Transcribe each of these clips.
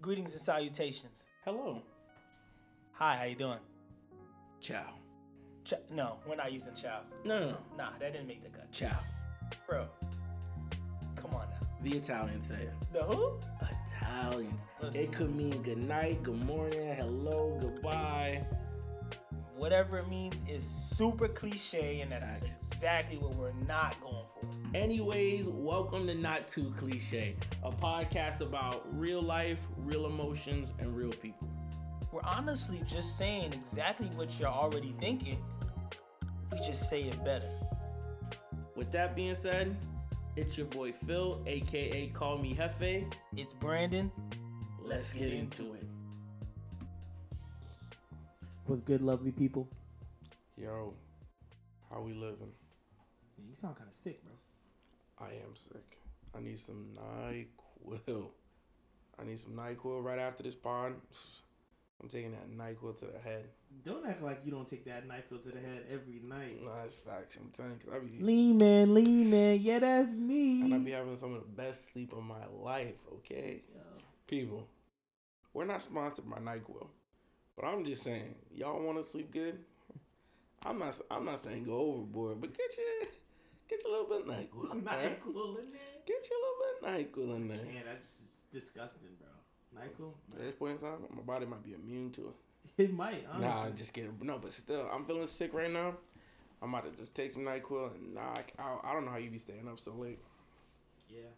Greetings and salutations. Hello. Hi, how you doing? Ciao. Ch- no, we're not using chow. No, no, no. Nah, that didn't make the cut. Ciao. Bro, come on now. The Italians say it. The who? Italians. Listen. It could mean good night, good morning, hello, goodbye. Whatever it means is super cliche, and that's Facts. exactly what we're not going for. Anyways, welcome to Not Too Cliche, a podcast about real life, real emotions, and real people. We're honestly just saying exactly what you're already thinking. We just say it better. With that being said, it's your boy Phil, aka Call Me Hefe. It's Brandon. Let's get into it. What's good, lovely people? Yo, how we living? you sound kind of sick, bro. I am sick. I need some NyQuil. I need some NyQuil right after this pod. I'm taking that NyQuil to the head. Don't act like you don't take that NyQuil to the head every night. Nah, it's facts. I'm telling you, 'cause I be, Lean man, lean man. Yeah, that's me. and I be having some of the best sleep of my life, okay? Yo, People, we're not sponsored by NyQuil, but I'm just saying, y'all want to sleep good? I'm not. I'm not saying go overboard, but get your get your little bit of NyQuil. right? NyQuil in there? Get your little bit of NyQuil in there. Man, that's just disgusting, bro. NyQuil? At this point in time, my body might be immune to it. It might, honestly. Nah, I just kidding. No, but still, I'm feeling sick right now. I'm about to just take some Nyquil and knock out. I don't know how you be staying up so late. Yeah.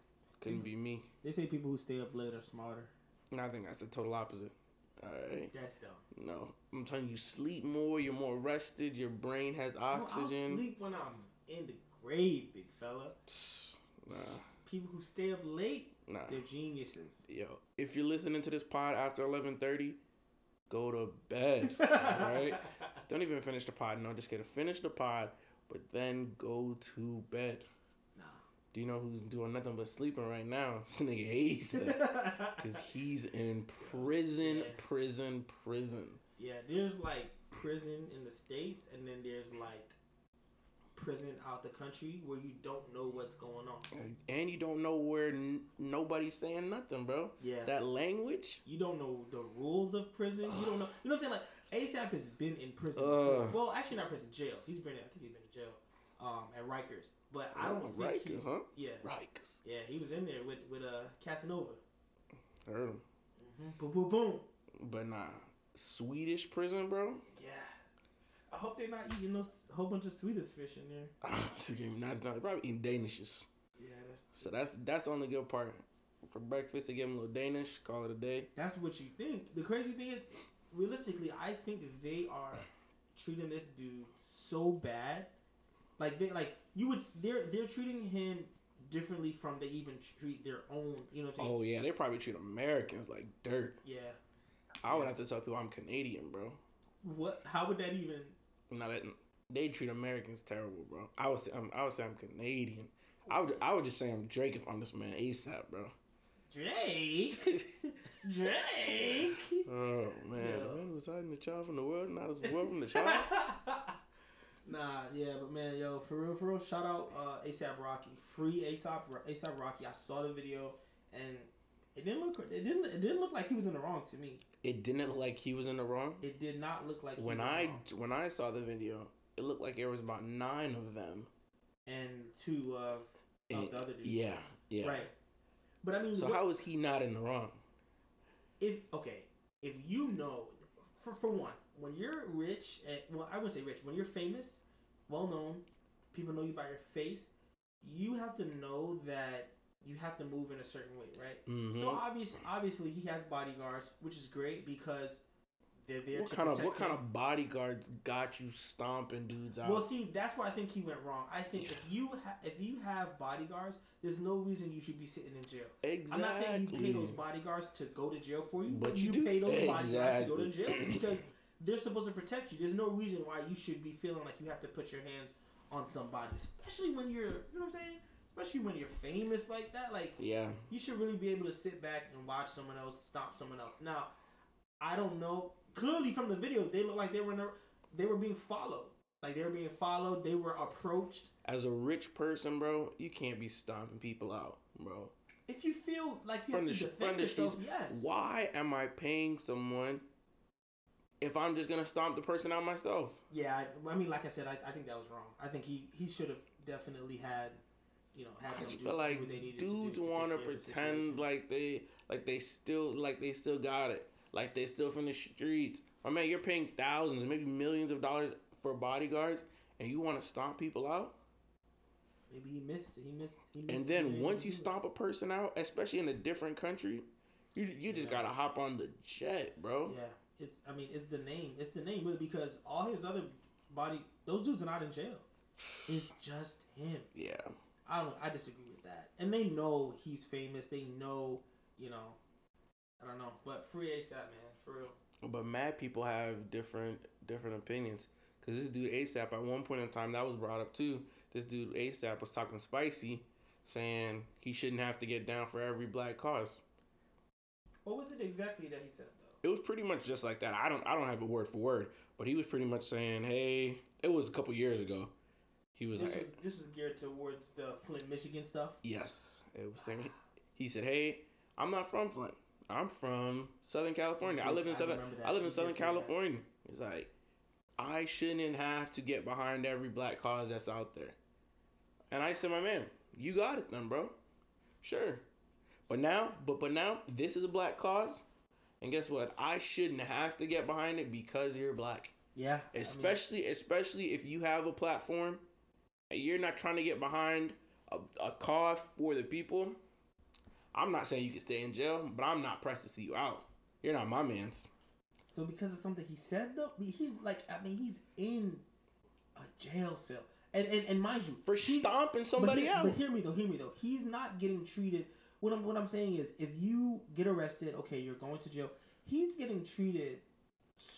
Couldn't be me. They say people who stay up late are smarter. And I think that's the total opposite. All right. That's dumb. No, I'm telling you, you sleep more. You're more rested. Your brain has Bro, I'll oxygen. sleep when I'm in the grave, big fella. Nah, People who stay up late, nah. they're geniuses. Yo, if you're listening to this pod after 11:30, go to bed. all right. Don't even finish the pod. No, just kidding. Finish the pod, but then go to bed. Do you know who's doing nothing but sleeping right now? This nigga ASAP. Because he's in prison, Yeah. prison, prison. Yeah, there's like prison in the states, and then there's like prison out the country where you don't know what's going on. And you don't know where n- nobody's saying nothing, bro. Yeah, That language? you don't know the rules of prison. You don't know. You know what I'm saying? Like ASAP has been in prison. before. Well, actually not prison, jail. He's been. I think he's been. Um, at Rikers, but I don't Oh, think Rikers, he's. huh? Yeah, Right. yeah, he was in there with with uh Casanova. Heard him. Boom, boom, boom. But nah. Swedish prison, bro? Yeah. I hope they're not eating those whole bunch of Swedish fish in there. not, not, probably eating Danishes. Yeah, that's So that's that's the only good part. For breakfast, they give them a little Danish, call it a day. That's what you think. The crazy thing is, realistically, I think they are treating this dude so bad. Like they like you would they're they're treating him differently from they even treat their own. You know what I'm saying? Oh, yeah, they probably treat Americans like dirt. Yeah. I would have to tell people I'm Canadian, bro. What? How would that even? Not that they treat Americans terrible, bro. I would say I'm, I would say I'm Canadian. I would I would just say I'm Drake if I'm this man ASAP, bro. Drake. Drake. Oh man, Yeah. the man was hiding the child from the world, not as well from the child. nah, yeah, but man, yo, for real, for real, shout out uh, ASAP Rocky, free ASAP ASAP Rocky. I saw the video and it didn't look it didn't it didn't look like he was in the wrong to me. It didn't look like he was in the wrong. It did not look like he When I wrong. when I saw the video, it looked like there was about nine of them. and two of, of And- the other dudes. yeah, yeah. Right. But I mean, So look, how is he not in the wrong? if okay, if you know, for for one, when you're rich, and, well, I wouldn't say rich. When you're famous, well known, people know you by your face. You have to know that you have to move in a certain way, right? Mhm. So obviously, obviously, he has bodyguards, which is great because they're there What kind of what kind of bodyguards got you stomping dudes out? Well, see, that's where I think he went wrong. I think if you ha- if you have bodyguards, there's no reason you should be sitting in jail. exactly. I'm not saying you pay those bodyguards to go to jail for you, but, you, you pay those bodyguards to go to jail because they're supposed to protect you. There's no reason why you should be feeling like you have to put your hands on somebody, especially when you're, you know what I'm saying? Especially when you're famous like that. Like Yeah, you should really be able to sit back and watch someone else stop someone else. Now, I don't know. Clearly from the video, they look like they were in a, they were being followed. Like they were being followed. They were approached. as a rich person, bro, you can't be stomping people out, bro. If you feel like you from have the from the yourself, streets. yes. Why am I paying someone if I'm just gonna stomp the person out myself? Yeah, I, I mean, like I said, I, I think that was wrong. I think he he should have definitely had, you know, had them do like what they needed to do dudes want to pretend like they like they still like they still got it, like they still from the streets. My man, you're paying thousands, maybe millions of dollars for bodyguards, and you want to stomp people out. maybe he missed. He missed. He missed And then once you stomp a person out, especially in a different country, you you just Yeah. gotta hop on the jet, bro. Yeah, it's. I mean, it's the name. It's the name really because all his other body, those dudes are not in jail. It's just him. Yeah. I don't. I disagree with that. And they know he's famous. They know, you know. I don't know, but free ASAP, man, for real. But mad people have different different opinions. Cause this dude ASAP at one point in time that was brought up too. This dude ASAP was talking spicy, saying he shouldn't have to get down for every black cause. What was it exactly that he said though? It was pretty much just like that. I don't I don't have a word for word, but he was pretty much saying, "Hey, it was a couple years ago." He was This like, was this was geared towards the Flint, Michigan stuff. "Yes." It was saying he said, "Hey, I'm not from Flint. I'm from Southern California. I live in I Southern. I live in Southern say that. California." He's like, "I shouldn't have to get behind every black cause that's out there." And I said, "My man, you got it then, bro. Sure." But now, but but now this is a black cause. And guess what? I shouldn't have to get behind it because you're black. Yeah, I mean, Especially especially if you have a platform and you're not trying to get behind a, a cause for the people. I'm not saying you can stay in jail, but I'm not pressed to see you out. You're not my man's. so because of something he said though, he's like, I mean, he's in a jail cell, and and, and mind you, For stomping but somebody hear, out. But hear me though, hear me though. He's not getting treated. What I'm what I'm saying is, if you get arrested, okay, you're going to jail. He's getting treated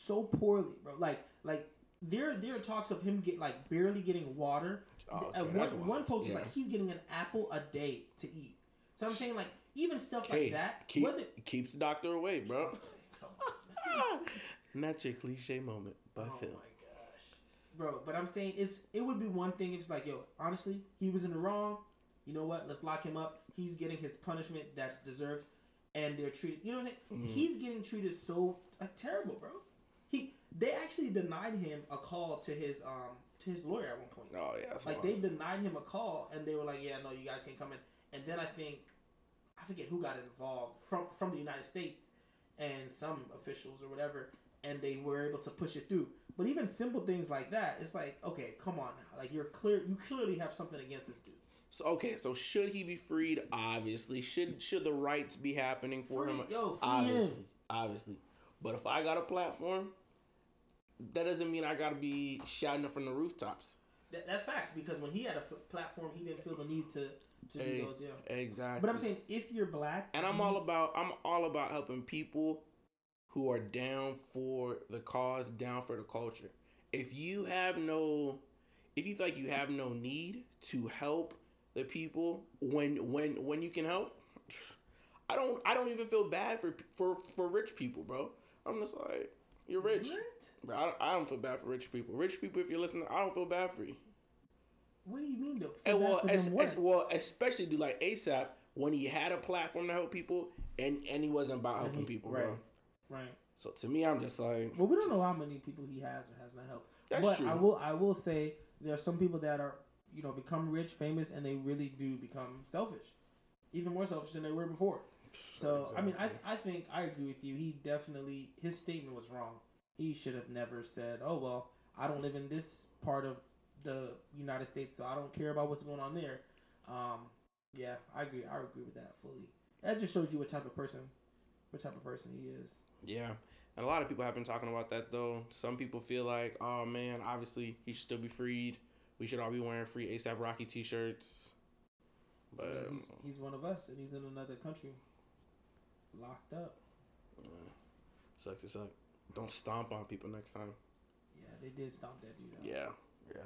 so poorly, bro. Like like there there are talks of him get like barely getting water. Oh, okay, one, one post is Yeah. like he's getting an apple a day to eat. So I'm saying like even stuff Hey, like that. keep, whether keeps the doctor away, bro. Man. Not your cliche moment, but Oh Phil. my gosh, bro! But I'm saying it's it would be one thing if it's like, yo, honestly, he was in the wrong. You know what? Let's lock him up. He's getting his punishment that's deserved, and they're treated. You know what I'm saying? Mm-hmm. He's getting treated so uh, terrible, bro. He they actually denied him a call to his um to his lawyer at one point. Oh yeah, Like wild. they denied him a call, and they were like, "Yeah, no, you guys can't come in." And then I think I forget who got involved from from the United States and some officials or whatever, and they were able to push it through. But even simple things like that, it's like, okay, come on now, like you're clear, you clearly have something against this dude. So okay, so should he be freed? Obviously, should should the rights be happening for Free- him? yo, free obviously, him. obviously. But if I got a platform, that doesn't mean I gotta be shouting it from the rooftops. That, that's facts because when he had a f- platform, he didn't feel the need to to do those. Yeah. Exactly. But I'm saying if you're black, and I'm all about I'm all about helping people who are down for the cause, down for the culture. If you have no, if you feel like you have no need to help the people when when when you can help, I don't I don't even feel bad for for for rich people, bro. I'm just like you're rich. What? Bro, I, don't, I don't feel bad for rich people. Rich people, if you're listening, I don't feel bad for you. What do you mean though? And well, bad for es- them what? es- well, especially do like ASAP when he had a platform to help people, and and he wasn't about helping he- people, right. bro. right. So to me, I'm just like, Well, we don't know how many people he has or has not helped. That's but true. I will I will say there are some people that are you know become rich, famous, and they really do become selfish, even more selfish than they were before. So I mean, I I think I agree with you. He definitely his statement was wrong. He should have never said, "Oh well, I don't live in this part of the United States, so I don't care about what's going on there." Um, yeah, I agree. I agree with that fully. That just shows you what type of person, what type of person he is. yeah. And a lot of people have been talking about that though. Some people feel like, oh man, obviously he should still be freed. We should all be wearing free ASAP Rocky T-shirts. But Yeah, he's, he's one of us, and he's in another country, locked up. uh, suck to suck. Don't stomp on people next time. Yeah, they did stomp that dude out. Yeah, yeah.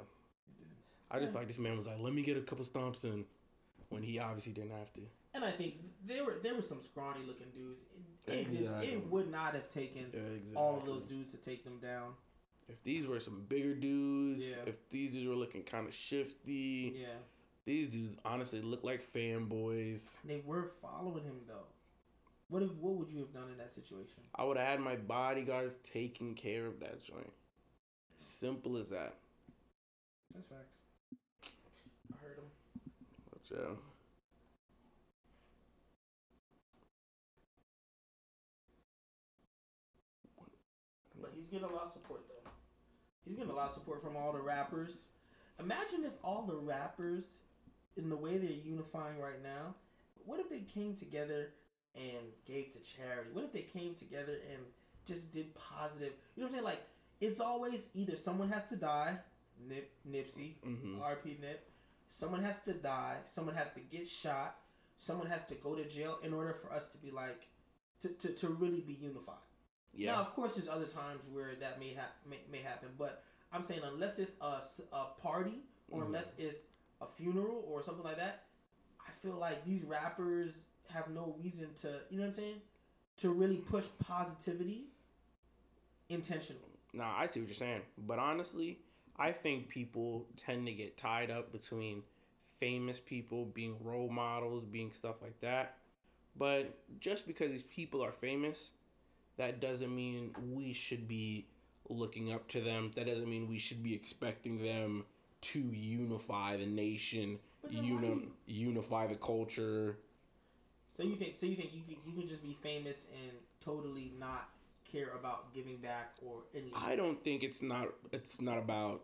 I just Yeah. like this man was like, let me get a couple stomps in, when he obviously didn't have to. And I think there were there were some scrawny looking dudes. It, it, Exactly. it would not have taken Exactly. all of those dudes to take them down. If these were some bigger dudes, Yeah. if these dudes were looking kind of shifty, Yeah, These dudes honestly look like fanboys. They were following him though. What if, what would you have done in that situation? I would have had my bodyguards taking care of that joint. Simple as that. That's facts. Him. But he's getting a lot of support though. He's getting a lot of support from all the rappers. Imagine if all the rappers, in the way they're unifying right now, what if they came together and gave to charity? What if they came together and just did positive? You know what I'm saying? Like it's always either someone has to die, Nip Nipsey, Mhm. RP Nip. Someone has to die. Someone has to get shot. Someone has to go to jail in order for us to be like to, to, to really be unified. Yeah. Now, of course, there's other times where that may ha- may, may happen, but I'm saying unless it's a, a party or Mhm. unless it's a funeral or something like that, I feel like these rappers have no reason to, you know what I'm saying, to really push positivity intentionally. Nah, I see what you're saying. But honestly, I think people tend to get tied up between famous people being role models, being stuff like that. But just because these people are famous, that doesn't mean we should be looking up to them. That doesn't mean we should be expecting them to unify the nation, But then why uni- unify the culture. So you think so you think you can you can just be famous and totally not care about giving back or any I don't think it's not it's not about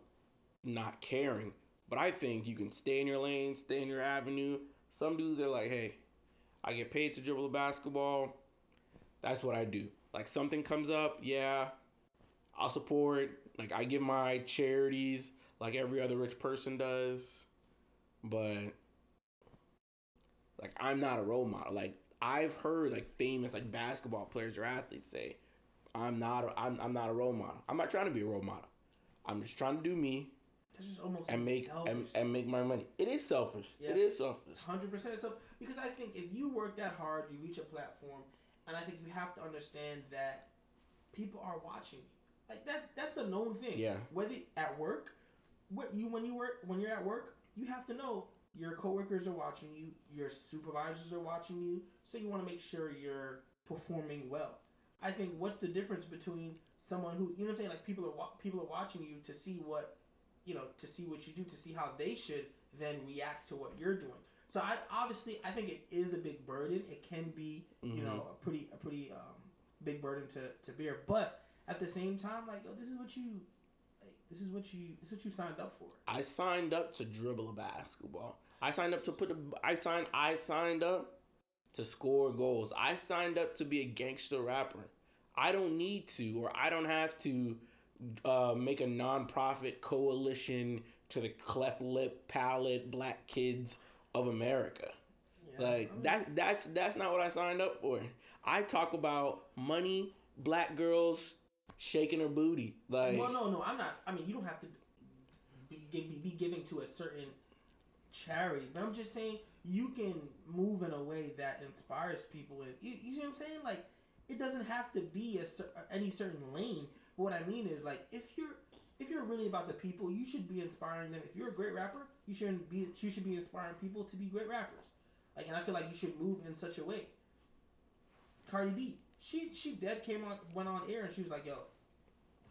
not caring, but I think you can stay in your lane, stay in your avenue. Some dudes are like, "Hey, I get paid to dribble a basketball. That's what I do." Like something comes up, yeah, I'll support. Like I give my charities like every other rich person does. But like I'm not a role model. Like I've heard like famous like basketball players or athletes say, I'm not a, I'm, I'm not a role model. I'm not trying to be a role model. I'm just trying to do me That's almost and make selfish. and, and make my money. It is selfish. Yeah. It is selfish. Hundred percent. So because I think if you work that hard, you reach a platform, and I think you have to understand that people are watching you. Like that's that's a known thing. Yeah. Whether at work, what you when you work when you're at work, you have to know your coworkers are watching you, your supervisors are watching you, so you want to make sure you're performing well. I think what's the difference between someone who you know what I'm saying like people are people are watching you to see what you know to see what you do to see how they should then react to what you're doing. So I obviously I think it is a big burden. It can be you know a pretty a pretty um, big burden to, to bear, but at the same time like yo, this is what you like, this is what you this is what you signed up for. I signed up to dribble a basketball. I signed up to put a. I signed. I signed up to score goals. I signed up to be a gangster rapper. I don't need to, or I don't have to uh, make a nonprofit coalition to the cleft lip, palate black kids of America. Yeah, Like I mean, that. That's that's not what I signed up for. I talk about money, black girls shaking her booty. Like Well, no, no, I'm not. I mean, you don't have to be, be, be giving to a certain charity, but I'm just saying you can move in a way that inspires people. And you, you see what I'm saying? Like, it doesn't have to be a any certain lane. What I mean is, like, if you're if you're really about the people, you should be inspiring them. If you're a great rapper, you shouldn't be. You should be inspiring people to be great rappers. Like, and I feel like you should move in such a way. Cardi B, she she dead came on went on air and she was like, "Yo,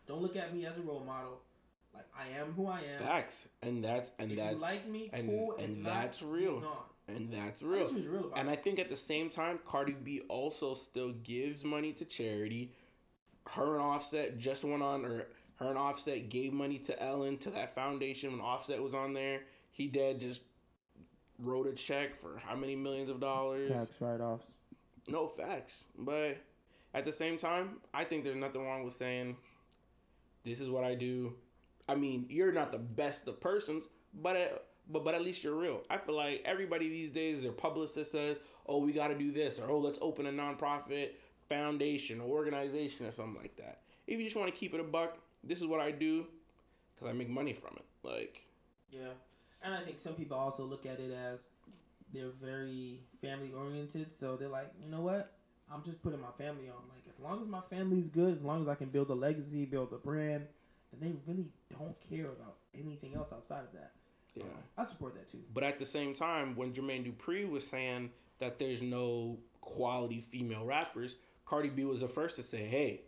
don't look at me as a role model. Like I am who I am. facts, and that's and if that's you like me, and- cool. And not, that's get real. and that's real. was real And it. I think at the same time, Cardi B also still gives money to charity. Her and Offset just went on, or her and Offset gave money to Ellen to that foundation when Offset was on there. He did just wrote a check for how many millions of dollars? Tax write offs. No facts. But at the same time, I think there's nothing wrong with saying, this is what I do. I mean, you're not the best of persons, but at, but but at least you're real. I feel like everybody these days, their publicist says, "Oh, we got to do this," or "Oh, let's open a nonprofit foundation or organization or something like that." If you just want to keep it a buck, this is what I do because I make money from it. Like, Yeah, and I think some people also look at it as they're very family oriented. So they're like, you know what? I'm just putting my family on. Like as long as my family's good, as long as I can build a legacy, build a brand, then they really don't care about anything else outside of that. Yeah. Um, I support that too. But at the same time, when Jermaine Dupri was saying that there's no quality female rappers, Cardi B was the first to say, "Hey,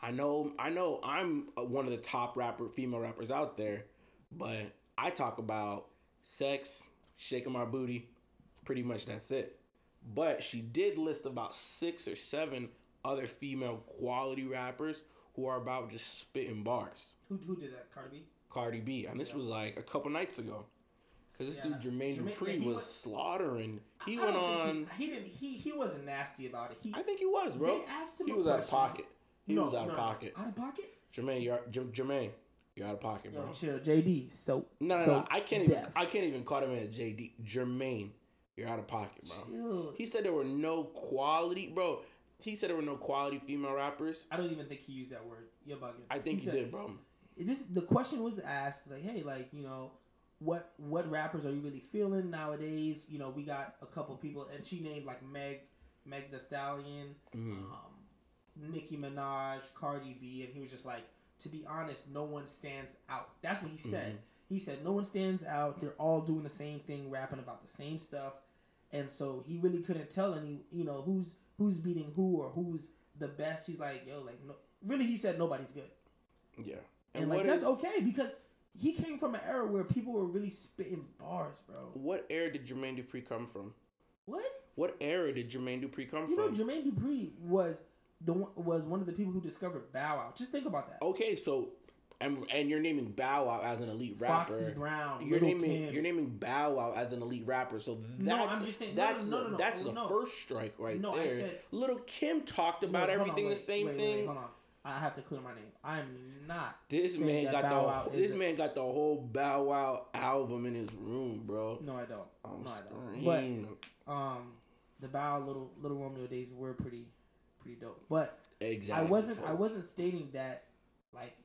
I know, I know, I'm one of the top rapper female rappers out there, but I talk about sex, shaking my booty, pretty much that's it." But she did list about six or seven other female quality rappers who are about just spitting bars. Who who did that? Cardi B. Cardi B, and this Yeah. was like a couple nights ago. Cause this Yeah. dude Jermaine, Jermaine- Dupri was, was- slaughtering. He I went on. He, he didn't. He he wasn't nasty about it. He I think he was, bro. They asked him He was out of pocket. He No, was out of pocket. Out of pocket. Jermaine, you're J- Jermaine, you're out of pocket, bro. Yo, chill, JD. So No, no, so no. I can't even. I can't even call him a JD. Jermaine, you're out of pocket, bro. Chill. He said there were no quality, bro. He said there were no quality female rappers. I don't even think he used that word. You're bugging. I think he, said- did, bro. This the question was asked like, hey, like you know, what what rappers are you really feeling nowadays? You know, we got a couple people, and she named like Meg, Meg The Stallion, Mhm. um, Nicki Minaj, Cardi B, and he was just like, to be honest, no one stands out. That's what he said. Mhm. He said no one stands out. They're all doing the same thing, rapping about the same stuff, and so he really couldn't tell any, you know, who's who's beating who or who's the best. He's like, yo, like, no, really, he said nobody's good, Yeah. and, what like that's is- okay because he came from an era where people were really spitting bars, bro. What era did Jermaine Dupri come from? What? What era did Jermaine Dupri come You know, from? Jermaine Dupri was the one, was one of the people who discovered Bow Wow. Just think about that. Okay, so and and you're naming Bow Wow as an elite rapper. Foxy Brown, You're Little naming Kim. you're naming Bow Wow as an elite rapper. So that's saying- that's no, no, the, that's the first strike right No, I there. said- Little Kim talked Wait, about on, everything the wait, same wait, thing. Wait, hold on. I have to clear my name. I'm not. This man got Bow the whole- this man got the whole Bow Wow album in his room, bro. No, I don't. I'm no, I don't. But um, the Bow Little Little Romeo days were pretty pretty dope. But exactly. I wasn't I wasn't stating that like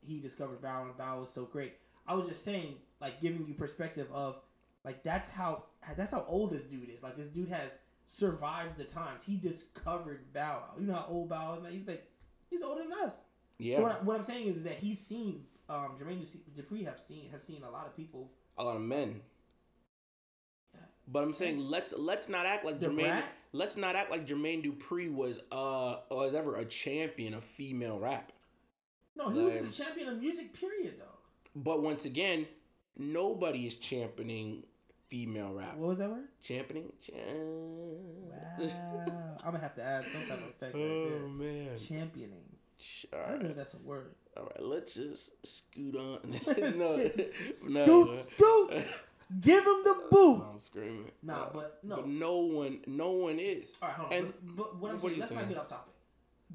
he discovered Bow and Bow was so great. I was just saying like giving you perspective of like that's how that's how old this dude is. Like this dude has survived the times. He discovered Bow Wow. You know how old Bow Wow is now? He's like he's older than us. Yeah, So what, I, what I'm saying is, that he's seen um, Jermaine Dupri have seen has seen a lot of people. a lot of men. Yeah. But I'm saying let's let's not act like The Jermaine. Brat? Let's not act like Jermaine Dupri was uh was ever a champion of female rap. No, he was Like- a champion of music. Period, though. But once again, nobody is championing female rap. What was that word? Championing. Wow. I'm gonna have to add some type of effect right oh there. man. Championing. All I don't know right. if that's a word. All right. Let's just scoot on. no. Scoot, no. scoot. Give him the boot. I'm screaming. Nah, Uh, but no. But no one, no one is. All right, hold on. And but, but what I'm what saying, let's not get off topic.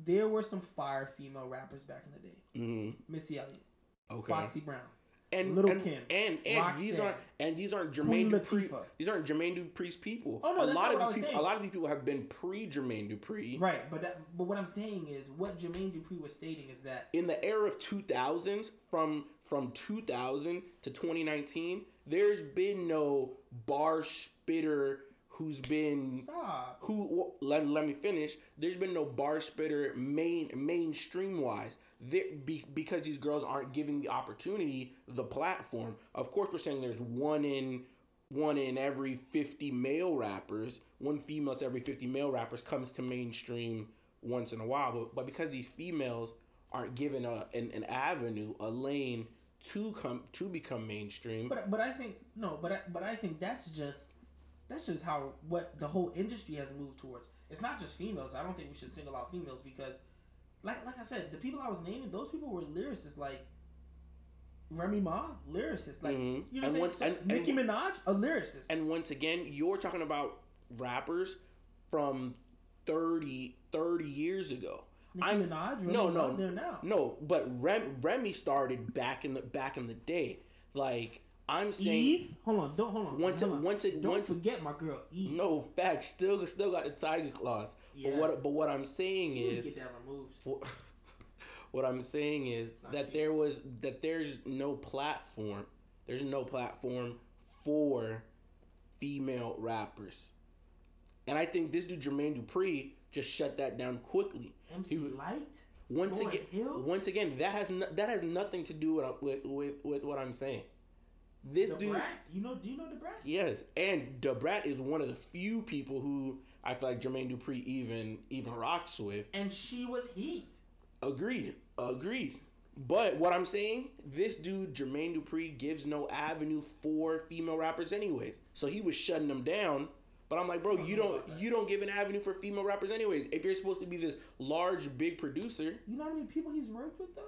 There were some fire female rappers back in the day. hmm Missy Elliott, Okay. Foxy Brown, and Little and, Kim, and and these aren't and these aren't Queen Jermaine Dupri. Latifah. These aren't Jermaine Dupri's people. Oh, no, a lot of these people. saying. A lot of these people have been pre Jermaine Dupri. Right, but that, but what I'm saying is what Jermaine Dupri was stating is that In the era of 2000s, from from 2000 to 2019, there's been no bar spitter who's been stop. who let, let me finish there's been no bar spitter main mainstream wise be, because these girls aren't giving the opportunity the platform of course we're saying there's one in one in every 50 male rappers one female to every 50 male rappers comes to mainstream once in a while but, but because these females aren't given a an, an avenue a lane to come to become mainstream But but I think no, but I, but I think that's just that's just how what the whole industry has moved towards. It's not just females. I don't think we should single out females because, like like I said, the people I was naming, those people were lyricists like Remy Ma, lyricist. Like Mhm. you know, And what I'm once- saying? and- So Nicki and- Minaj, a lyricist. And once again, you're talking about rappers from 30, 30 years ago. Nicki I'm Minaj, Remy no, no, they're now. no. But Rem, Remy started back in the back in the day. Like I'm saying, Eve, hold on, don't hold on. Once- hold on. once it- don't once- forget my girl Eve. no facts. Still, still got the tiger claws. Yeah. But what, but what I'm saying She is, get that removed. what, what I'm saying is that cute. there was that there's no platform. There's no platform for female rappers. And I think this dude Jermaine Dupri just shut that down quickly. MC He- Lyte. Once again, Hill? once again, that has no, that has nothing to do with, with with with what I'm saying. This The dude, Brat? You know? Do you know Da Brat? yes, and Da Brat is one of the few people who I feel like Jermaine Dupri even even rocks with. And she was heat. Agreed. Agreed. But what I'm saying, this dude Jermaine Dupri gives no avenue for female rappers anyways. So he was shutting them down. But I'm like, bro, you don't you don't give an avenue for female rappers anyways. If you're supposed to be this large big producer, You know how many people he's worked with though?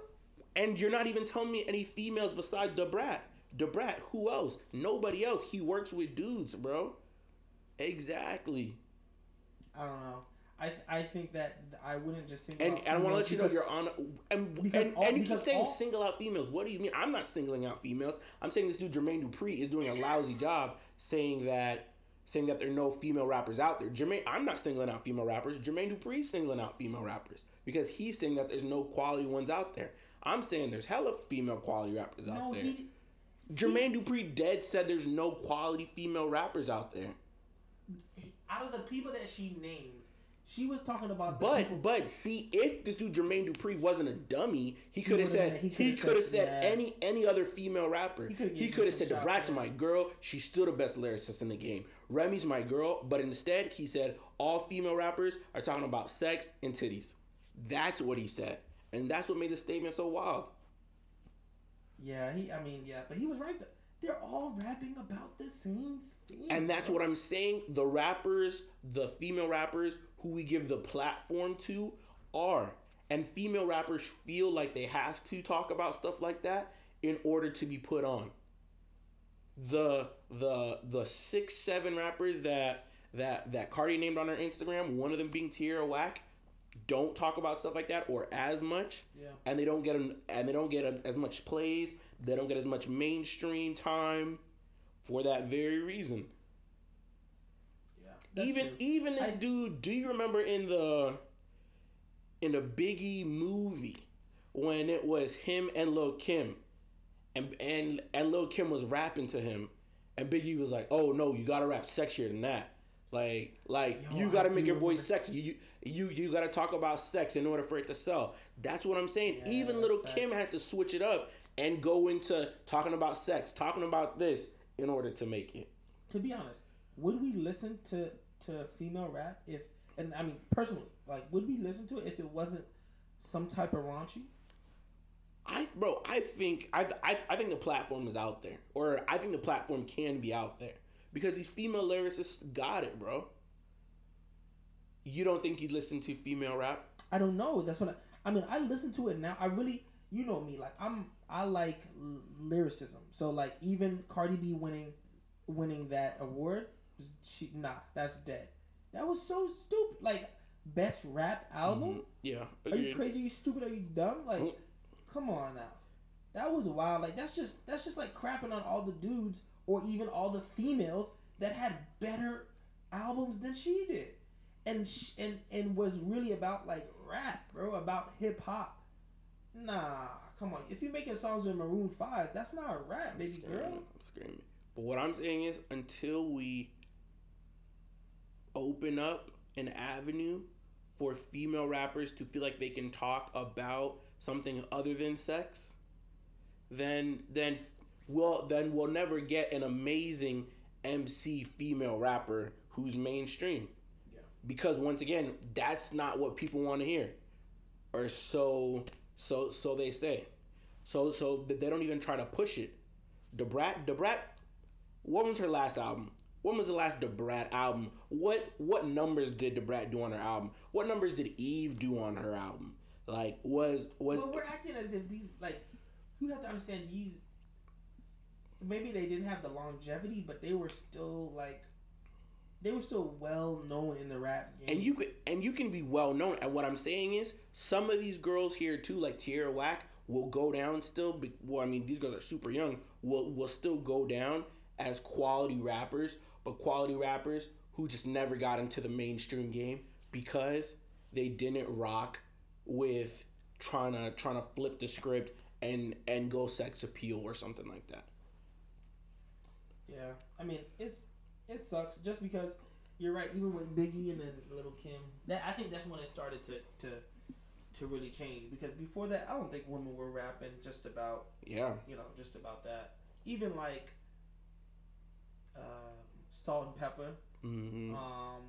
and you're not even telling me any females besides Da Brat. Da Brat, who else? Nobody else. He works with dudes, bro. Exactly. I don't know. I I think that I wouldn't just think. And, and I want to let you know you're on. And and, all- and you keep saying all- single out females. What do you mean? I'm not singling out females. I'm saying this dude Jermaine Dupri is doing a lousy job saying that saying that there are no female rappers out there. Jermaine, I'm not singling out female rappers. Jermaine Dupri's singling out female rappers because he's saying that there's no quality ones out there. I'm saying there's hella female quality rappers out there. he. Jermaine Dupri dead said there's no quality female rappers out there. Out of the people that she named, she was talking about. The But people, but see, if this dude Jermaine Dupri wasn't a dummy, he could have said he he could've said, said any any other female rapper. He He could've given could have said Da Brat's my girl. She's still the best lyricist in the game. Remy's my girl. But instead, he said all female rappers are talking about sex and titties. That's what he said, and that's what made the statement so wild. Yeah, he. I mean, yeah, but he was right. There. They're all rapping about the same thing. And that's what I'm saying. The rappers, the female rappers who we give the platform to are. And female rappers feel like they have to talk about stuff like that in order to be put on. The the the six, seven rappers that that that Cardi named on her Instagram, one of them being Tierra Whack, don't talk about stuff like that or as much. Yeah. And they don't get an, and they don't get a, as much plays. They don't get as much mainstream time for that very reason. Yeah, even true. even this I- dude, do you remember in the in the Biggie movie when it was him and Lil Kim, and and and Lil Kim was rapping to him, and Biggie was like, "Oh no, you gotta rap sexier than that." Like, like Yo, you gotta make your voice sexy. You, you you gotta talk about sex in order for it to sell. That's what I'm saying. Yeah, Even little facts. Kim had to switch it up and go into talking about sex, talking about this in order to make it. to be honest, would we listen to to female rap if and I mean personally, like would we listen to it if it wasn't some type of raunchy? I bro, I think I, I I think the platform is out there, or I think the platform can be out there because these female lyricists got it, bro. You don't think you listen to female rap? I don't know. That's what I, I mean. I listen to it now. I really, you know me, like I'm, I like l- lyricism. So like even Cardi B winning, winning that award, she nah, that's dead. That was so stupid. Like best rap album. Yeah, Are you crazy? Are you stupid? Are you dumb? Like, Mm. come on now. That was wild. Like that's just that's just like crapping on all the dudes or even all the females that had better albums than she did, and sh- and and was really about like rap, bro, about hip hop. Nah, come on. If you're making songs with Maroon Five, that's not rap, baby Screaming, girl. I'm screaming. But what I'm saying is, until we open up an avenue for female rappers to feel like they can talk about something other than sex, then then we'll then we'll never get an amazing MC female rapper who's mainstream. Yeah. Because once again, that's not what people want to hear. Or so so so they say. So so they don't even try to push it. Da Brat Debrat what was her last album? When was the last Da Brat album? What what numbers did Da Brat do on her album? What numbers did Eve do on her album? Like was was Well, we're acting as if these like you have to understand these. Maybe they didn't have the longevity, but they were still like they were still well known in the rap game. and you could and you can be well known. And what I'm saying is, some of these girls here too, like Tierra Whack, will go down still. Be, well, I mean, these girls are super young. Will will still go down as quality rappers, but quality rappers who just never got into the mainstream game because they didn't rock with trying to trying to flip the script and and go sex appeal or something like that. Yeah, I mean it's it sucks just because you're right. Even with Biggie and then Little Kim, that I think that's when it started to to to really change. Because before that, I don't think women were rapping just about Yeah. you know just about that. Even like uh, Salt-N-Pepa, Mm-hmm. um,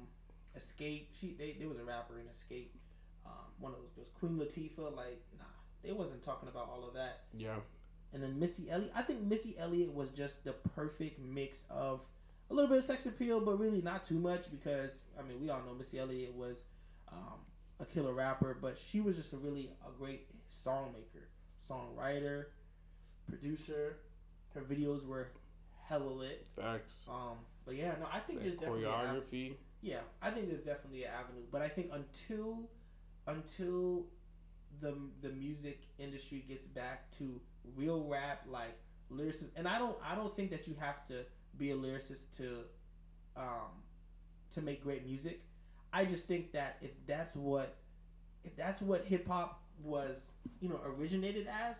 Xscape. She they there was a rapper in Xscape. Um, one of those girls, Queen Latifah. Like nah, they wasn't talking about all of that. yeah. And then Missy Elliott. I think Missy Elliott was just the perfect mix of a little bit of sex appeal, but really not too much because I mean we all know Missy Elliott was um, a killer rapper, but she was just a really a great songmaker, songwriter, producer. Her videos were hella lit. Facts. Um, but yeah, no, I think That there's choreography. yeah, I think there's definitely an avenue, but I think until until the the music industry gets back to real rap like lyricist. and I don't I don't think that you have to be a lyricist to um to make great music. I just think that if that's what if that's what hip hop was, you know, originated as,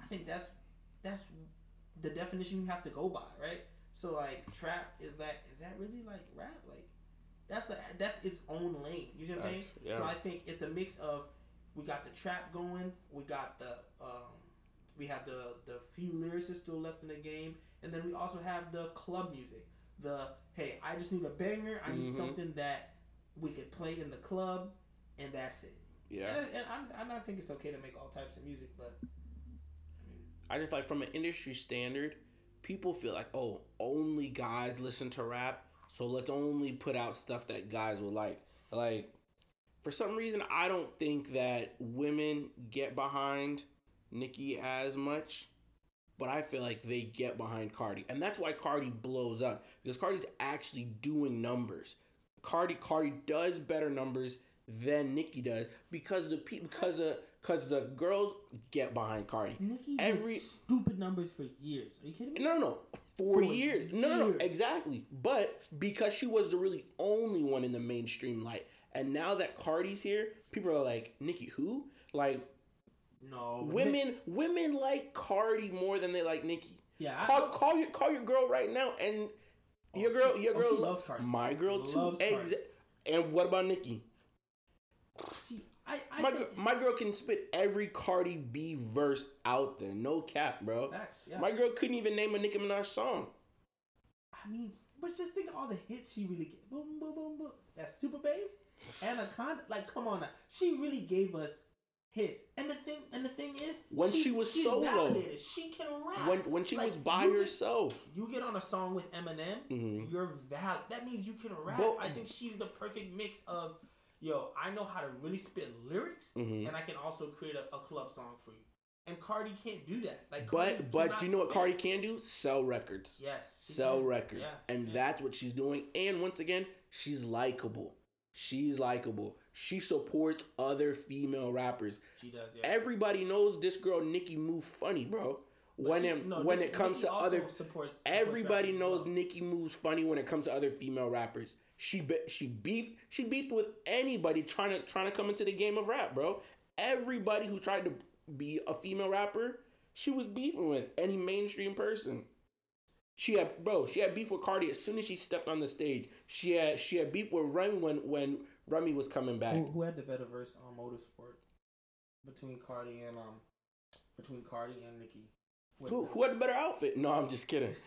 I think that's that's the definition you have to go by, right? So like trap is that is that really like rap? Like that's a that's its own lane. You know what I'm saying? Yeah. So I think it's a mix of we got the trap going, we got the um, we have the the few lyricists still left in the game, and then we also have the club music. The hey, I just need a banger. I need Mhm. something that we could play in the club, and that's it. Yeah. And, and I'm, I'm not think it's okay to make all types of music, but I mean, I just like from an industry standard, people feel like, oh, only guys listen to rap, so let's only put out stuff that guys will like. Like, for some reason, I don't think that women get behind Nicki as much, but I feel like they get behind Cardi, and that's why Cardi blows up because Cardi's actually doing numbers. Cardi Cardi does better numbers than Nicki does because the people because the because the girls get behind Cardi. Nicki Every- stupid numbers for years. Are you kidding me? No, no. For, For years. No, no, no. Exactly. But because she was the really only one in the mainstream light. And now that Cardi's here, people are like, Nicki who? Like, No, women women like Cardi more than they like Nicki. Yeah, I- Call, call your call your girl right now and oh, your Oh, girl she- your oh, girl she loves Cardi. My girl too. Exa- and what about Nicki? She, I, I My, think, girl, my girl can spit every Cardi B verse out there. No cap, bro. Facts, yeah. My girl couldn't even name a Nicki Minaj song. I mean, but just think of all the hits she really gave. Boom, boom, boom, boom. That super bass, Anaconda. Like, come on now. She really gave us hits. And the thing, and the thing is, When she was she's solo. validated. She can rap. When when she Like, was by you get- herself. you get on a song with Eminem, Mhm. you're valid. That means you can rap. But- I think she's the perfect mix of, yo, I know how to really spit lyrics, Mhm. and I can also create a, a club song for you. And Cardi can't do that. Like, Cardi But but do you know what. Cardi can do? Sell records. Yes. Sell can. records. Yeah, And yeah. that's what she's doing. And once again, she's likable. She's likable. She supports other female rappers. She does. Yeah. Everybody knows this girl Nicki move funny, bro. When she- it no, when Nicki- it comes Nicki to other supports- supports everybody knows well. Nicki moves funny when it comes to other female rappers. She be, she beefed she beefed with anybody trying to trying to come into the game of rap, bro. Everybody who tried to be a female rapper, she was beefing with any mainstream person. She had bro, she had beef with Cardi as soon as she stepped on the stage. She had she had beef with Remy when when Remy was coming back. Who, who had the better verse on Motorsport between Cardi and um between Cardi and Nicki? Who, who had the better outfit? No, I'm just kidding.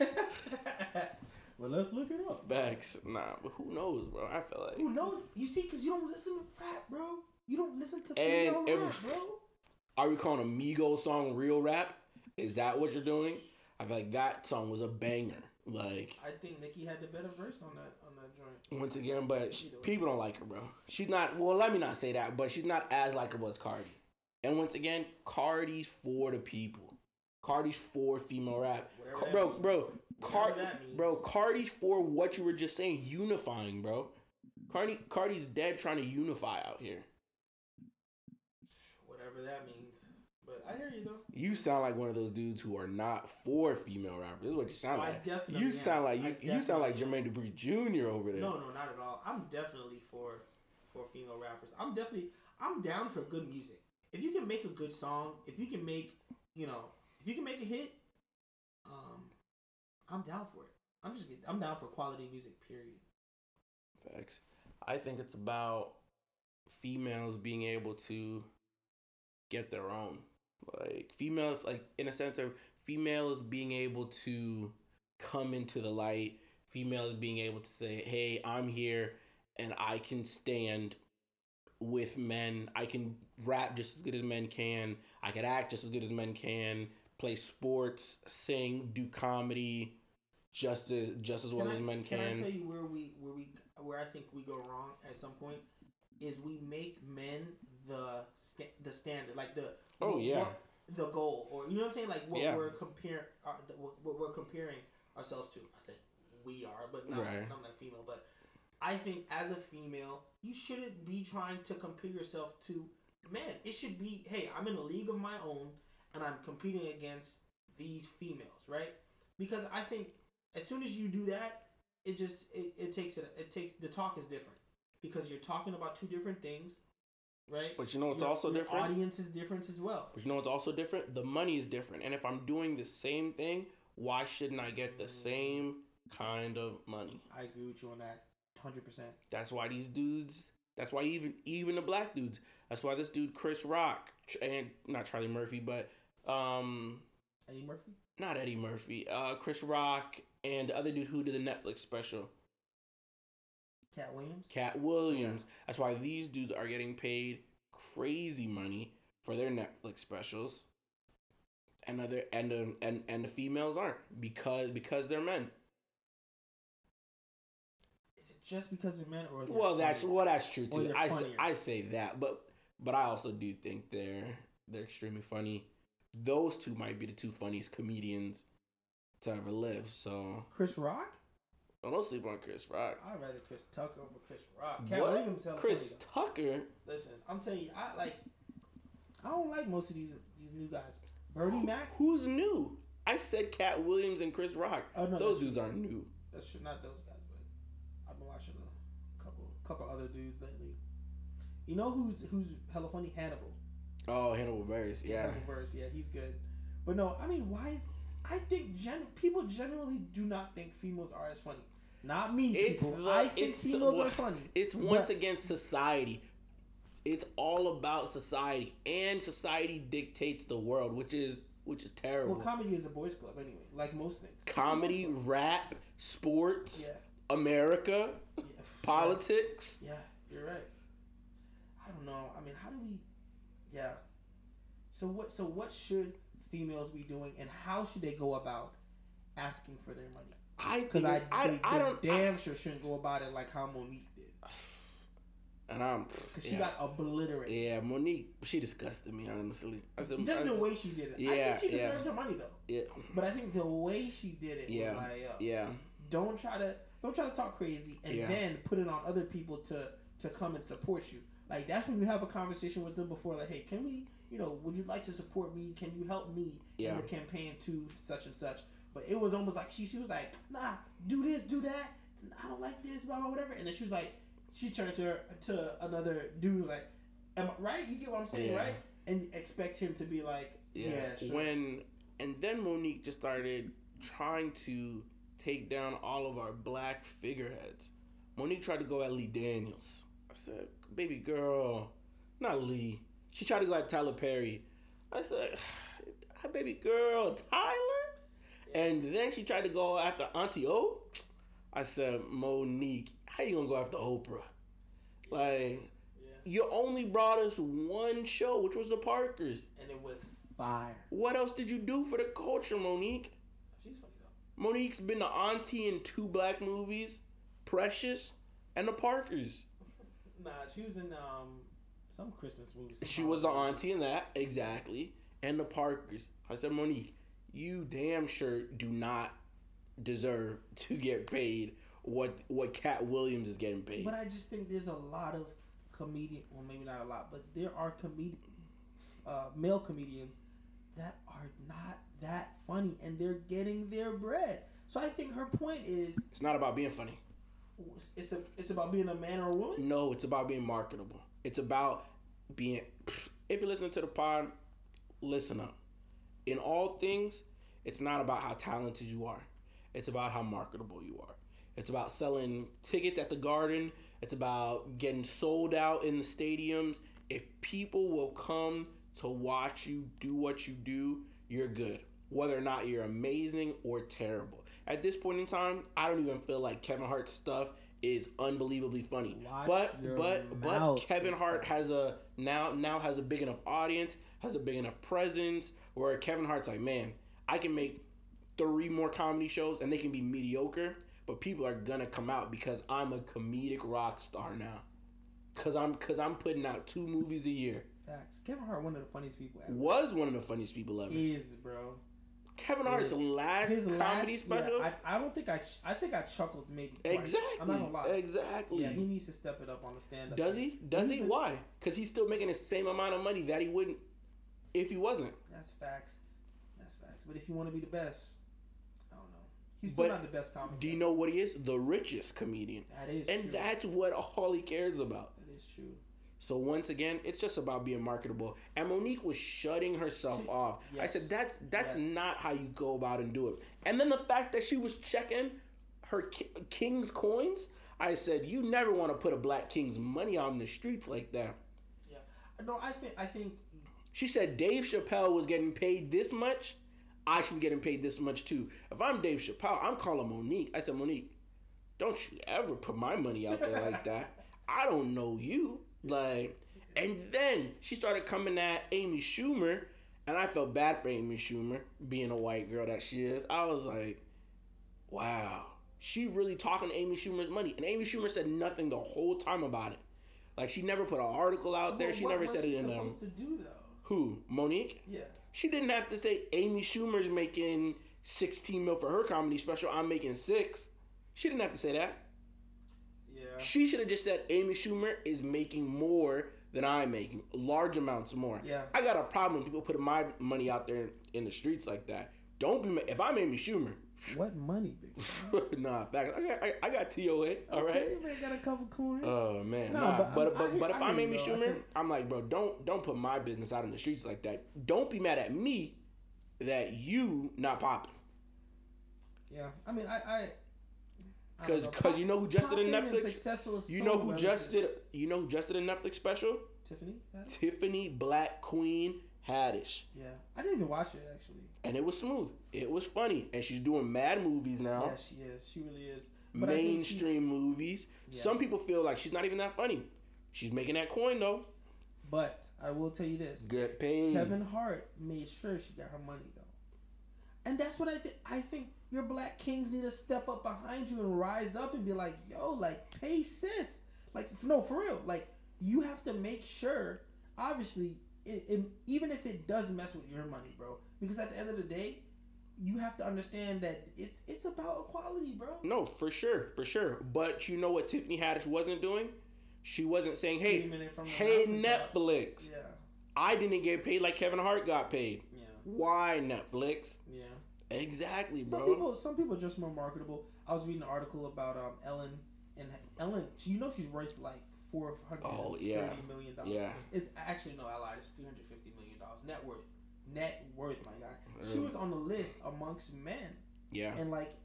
well, let's look it up. Bags, nah, but who knows, bro? I feel like Who knows? You see, because you don't listen to rap, bro. You don't listen to And rap, bro. Are we calling a Migos song real rap? Is that what you're doing? I feel like that song was a banger. Like I think Nicki had the better verse on that joint. once again, but she, people don't like her, bro. She's not. Well, let me not say that, but she's not as likable as Cardi. And once again, Cardi's for the people. Cardi's for female rap, Whatever Ca- that bro, means. bro. Car- bro, Cardi's for what you were just saying, unifying, bro. Cardi, Cardi's dead trying to unify out here. Whatever that means. I hear you though. You sound like one of those dudes who are not for female rappers. This is what you sound I like. definitely You am. sound like you, you sound like Jermaine Dupri Jr. over there. No, no, not at all. I'm definitely for for female rappers. I'm definitely I'm down for good music. If you can make a good song, if you can make you know, if you can make a hit, um, I'm down for it. I'm just I'm down for quality music. Period. Facts. I think it's about females being able to get their own. Like females, like in a sense of females being able to come into the light. females being able to say, "Hey, I'm here and I can stand with men. I can rap just as good as men can. I can act just as good as men can. Play sports, sing, do comedy, just as just as well can as I, men can can." I tell you where we where we where I think we go wrong at some point is we make men the the standard, like the Oh, yeah. what- the goal, or you know what I'm saying, like what Yeah. we're comparing, uh, what, what we're comparing ourselves to. I said we are, but not Right. I'm not female, but I think as a female, you shouldn't be trying to compare yourself to men. It should be, hey, I'm in a league of my own, and I'm competing against these females, right? Because I think as soon as you do that, it just it, it takes it it takes the talk is different because you're talking about two different things, right? But you know what's Your- also different? Audience is different as well. But you know what's also different? The money is different. And if I'm doing the same thing, why shouldn't I get the same kind of money? I agree with you on that, hundred percent. That's why these dudes. That's why even even the black dudes. That's why this dude Chris Rock and not Charlie Murphy, but um Eddie Murphy. not Eddie Murphy. Uh, Chris Rock and the other dude who did the Netflix special, Katt Williams. Katt Williams. That's why these dudes are getting paid crazy money for their Netflix specials. And other and the and, and the females aren't because because they're men. Is it just because they're men or? they're Well, that's well, that's true too. I say. I say that, but but I also do think they're they're extremely funny. Those two might be the two funniest comedians to ever live. So Chris Rock. Oh, don't sleep on Chris Rock. I'd rather Chris Tucker over Chris Rock. Katt What? Williams. Chris Tucker. Listen, I'm telling you, I like. I don't like most of these these new guys. Bernie Mac. Who's new? I said Katt Williams and Chris Rock. Oh, no, Those dudes aren't new. That's true, not those guys, but I've been watching a couple couple other dudes lately. You know who's who's hella funny? Hannibal. Oh, Hannibal Buress. Yeah. Hannibal Buress, yeah, he's good. But no, I mean, why is I think gen- people generally do not think females are as funny. Not me. It's people. the- I think it's females are funny. It's once But- against society. It's all about society, and society dictates the world, which is which is terrible. Well, comedy is a boys' club anyway, like most things. Comedy, rap, sports, Yeah. America, yeah. politics. Yeah, you're right. I don't know. I mean, how do we? Yeah. So what? So what should females be doing, and how should they go about asking for their money? I Because I, I, they, I, they don't damn sure shouldn't go about it like how Mo'Nique did, and I'm because she yeah. got obliterated. yeah Mo'Nique she disgusted me honestly I said Just I- the way she did it. I Yeah, think she yeah. deserved her money though. yeah But I think the way she did it Yeah, was like, yo, yeah don't try to don't try to talk crazy and Yeah. then put it on other people to to come and support you. Like that's when you have a conversation with them before, like, hey, can we, you know, would you like to support me? Can you help me Yeah. in the campaign to such and such? But it was almost like she she was like, nah, do this, do that. I don't like this, blah blah whatever. And then she was like, she turned to her, to another dude was like, am I right? You get what I'm saying, Yeah. right? And expect him to be like, yeah, yeah, sure. when and then Mo'Nique just started trying to take down all of our black figureheads. Mo'Nique tried to go at Lee Daniels. I said, "Baby girl, not Lee." She tried to go at Tyler Perry. I said, "Hi, "Baby girl, Tyler." And then she tried to go after Auntie O. I said, "Mo'Nique, how you gonna go after Oprah? Like, you only brought us one show, which was the Parkers." and it was fire. What else did you do for the culture, Mo'Nique? She's funny though. Mo'Nique's been the auntie in two black movies, Precious and the Parkers. Nah, she was in um some Christmas movies. She was the auntie in that, exactly. And the Parkers. I said, Mo'Nique, you damn sure do not deserve to get paid what what Katt Williams is getting paid. But I just think there's a lot of comedian. Well, maybe not a lot, but there are comedian, uh, male comedians that are not that funny, and they're getting their bread. So I think her point is, It's not about being funny. it's a, it's about being a man or a woman. No, it's about being marketable. It's about being. If you're listening to the pod, listen up. In all things, it's not about how talented you are. It's about how marketable you are. It's about selling tickets at the Garden. It's about getting sold out in the stadiums. If people will come to watch you do what you do, you're good. whether or not you're amazing or terrible. At this point in time, I don't even feel like Kevin Hart's stuff is unbelievably funny. Watch but but but Kevin Hart has a now now has a big enough audience, has a big enough presence where Kevin Hart's like, man, I can make three more comedy shows and they can be mediocre, but people are gonna come out because I'm a comedic rock star now. Cause I'm cause I'm putting out two movies a year. Facts. Kevin Hart, one of the funniest people ever. Was one of the funniest people ever. Is bro. Kevin Hart's His- last His comedy last- special. Yeah, I, I don't think I. ch- I think I chuckled maybe. Twice. exactly. I'm not gonna lie. Exactly. Yeah, he needs to step it up on the stand up. Does he? Does he? Why? Because he's still making the same amount of money that he wouldn't if he wasn't. That's facts. That's facts. But if you want to be the best, I don't know. He's still But not the best comic. Do you know what he is? The richest comedian. That is And true. that's what all he cares about. that is true. So once again, it's just about being marketable. And Mo'Nique was shutting herself off. I said that's that's Yes. not how you go about and do it. And then the fact that she was checking her ki- king's coins, I said you never want to put a black king's money out in the streets like that. Yeah. No, I think. I think. She said Dave Chappelle was getting paid this much. I should be getting paid this much too. If I'm Dave Chappelle, I'm calling Mo'Nique. I said, Mo'Nique, don't you ever put my money out there like that. I don't know you. Like, and then she started coming at Amy Schumer, and I felt bad for Amy Schumer, being a white girl that she is. I was like, wow. She really talking to Amy Schumer's money. And Amy Schumer said nothing the whole time about it. Like, she never put an article out there. Well, she never said it in um, supposed to do though? Who? Mo'Nique? Yeah. She didn't have to say Amy Schumer's making 16 mil for her comedy special. I'm making six. She didn't have to say that. Yeah. She should have just said Amy Schumer is making more than I'm making, large amounts more. Yeah. I got a problem when people putting my money out there in the streets like that. Don't be. If I'm Amy Schumer, What money, big? nah, back. I got, I, I got TOA. All right. Okay, man, got a couple coins. Oh man, No, nah. but But but I but, if I I'm hear Amy. Schumer, I'm like, bro, don't don't put my business out in the streets like that. Don't be mad at me that you not popping. yeah. I mean, I. I I Cause, cause you know who just did a Netflix. You know who just did. You know who just did a Netflix special? Tiffany. Tiffany Black Queen Haddish, Yeah. I didn't even watch it actually. and it was smooth. It was funny, and she's doing mad movies now. Yeah, she is. She really is. But think she- mainstream movies. Yeah. Some people feel like she's not even that funny. She's making that coin though. But I will tell you this: Get paid. Kevin Hart made sure she got her money though, and that's what I think. I think your black kings need to step up behind you and rise up and be like, "Yo, like pay sis." Like no, for real. Like you have to make sure. Obviously, it, it, even if it does mess with your money, bro, because at the end of the day, you have to understand that it's it's about equality, bro. No, for sure, for sure. But you know what Tiffany Haddish wasn't doing? She wasn't saying, "Hey, Streaming it from the hey. Netflix, Yeah, I didn't get paid like Kevin Hart got paid. yeah, Why Netflix? yeah. Exactly, bro. Some people, some people are just more marketable. I was reading an article about um, Ellen, and Ellen, you know, she's worth like four hundred Oh, thirty yeah. million dollars. Yeah. it's actually no, I lied. It's three hundred fifty million dollars net worth. Net worth, my guy. She was on the list amongst men, yeah, and like,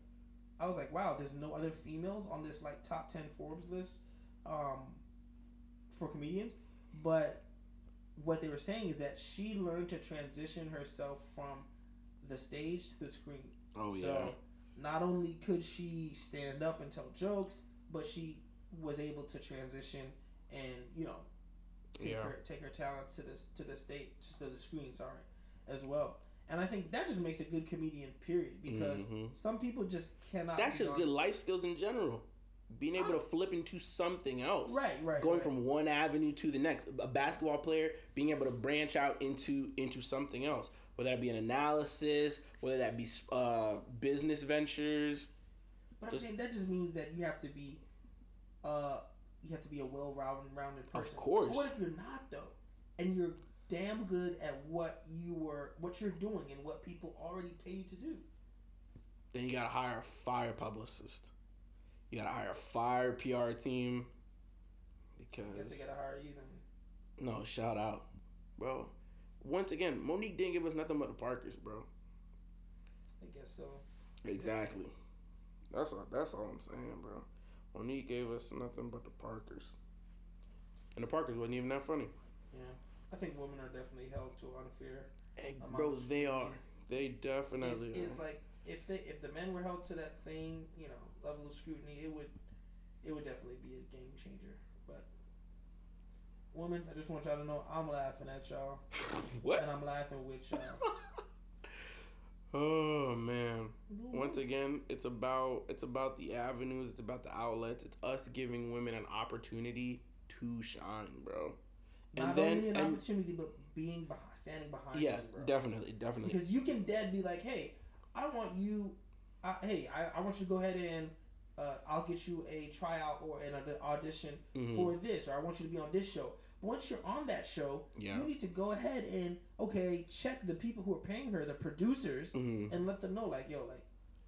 I was like, wow, there's no other females on this like top ten Forbes list, um, for comedians. But what they were saying is that she learned to transition herself from the stage to the screen. oh yeah, So not only could she stand up and tell jokes, but she was able to transition and you know take Yeah. her take her talent to this to the state to the screen. Sorry, as well. And I think that just makes a good comedian. Period. Because Mhm. some people just cannot. that's just good life skills in general. Being able to flip into something else. Right, right. Going right. from one avenue to the next. A basketball player being able to branch out into into something else, whether that be an analysis, whether that be uh, business ventures. But I'm just- saying that just means that you have to be, uh, you have to be a well-rounded rounded person. course. But what if you're not though, and you're damn good at what you were, what you're doing, and what people already pay you to do? Then you gotta hire a fire publicist. You gotta hire a fire PR team. I guess Because they gotta hire you then. no, shout out, bro. Once again, Mo'Nique didn't give us nothing but the Parkers, bro. I guess so. Exactly. That's all, that's all I'm saying, bro. Mo'Nique gave us nothing but the Parkers, and the Parkers wasn't even that funny. Yeah, I think women are definitely held to unfair. Hey, bro, they are. They definitely. it's are. like if they if the men were held to that same you know level of scrutiny, it would it would definitely be a game changer. But women, I just want y'all to know I'm laughing at y'all, what? and I'm laughing with y'all. Oh man. Once again, it's about it's about the avenues, it's about the outlets, it's us giving women an opportunity to shine, bro. And Not then only an and, opportunity, but being behind, standing behind. yes, them, bro. definitely, definitely. Because you can dead be like, hey, I want you, uh, hey, I, I want you to go ahead and uh, I'll get you a tryout or an aud- audition Mhm. for this, or I want you to be on this show. Once you're on that show, Yeah. you need to go ahead and okay, check the people who are paying her, the producers, Mhm. and let them know, like, yo, like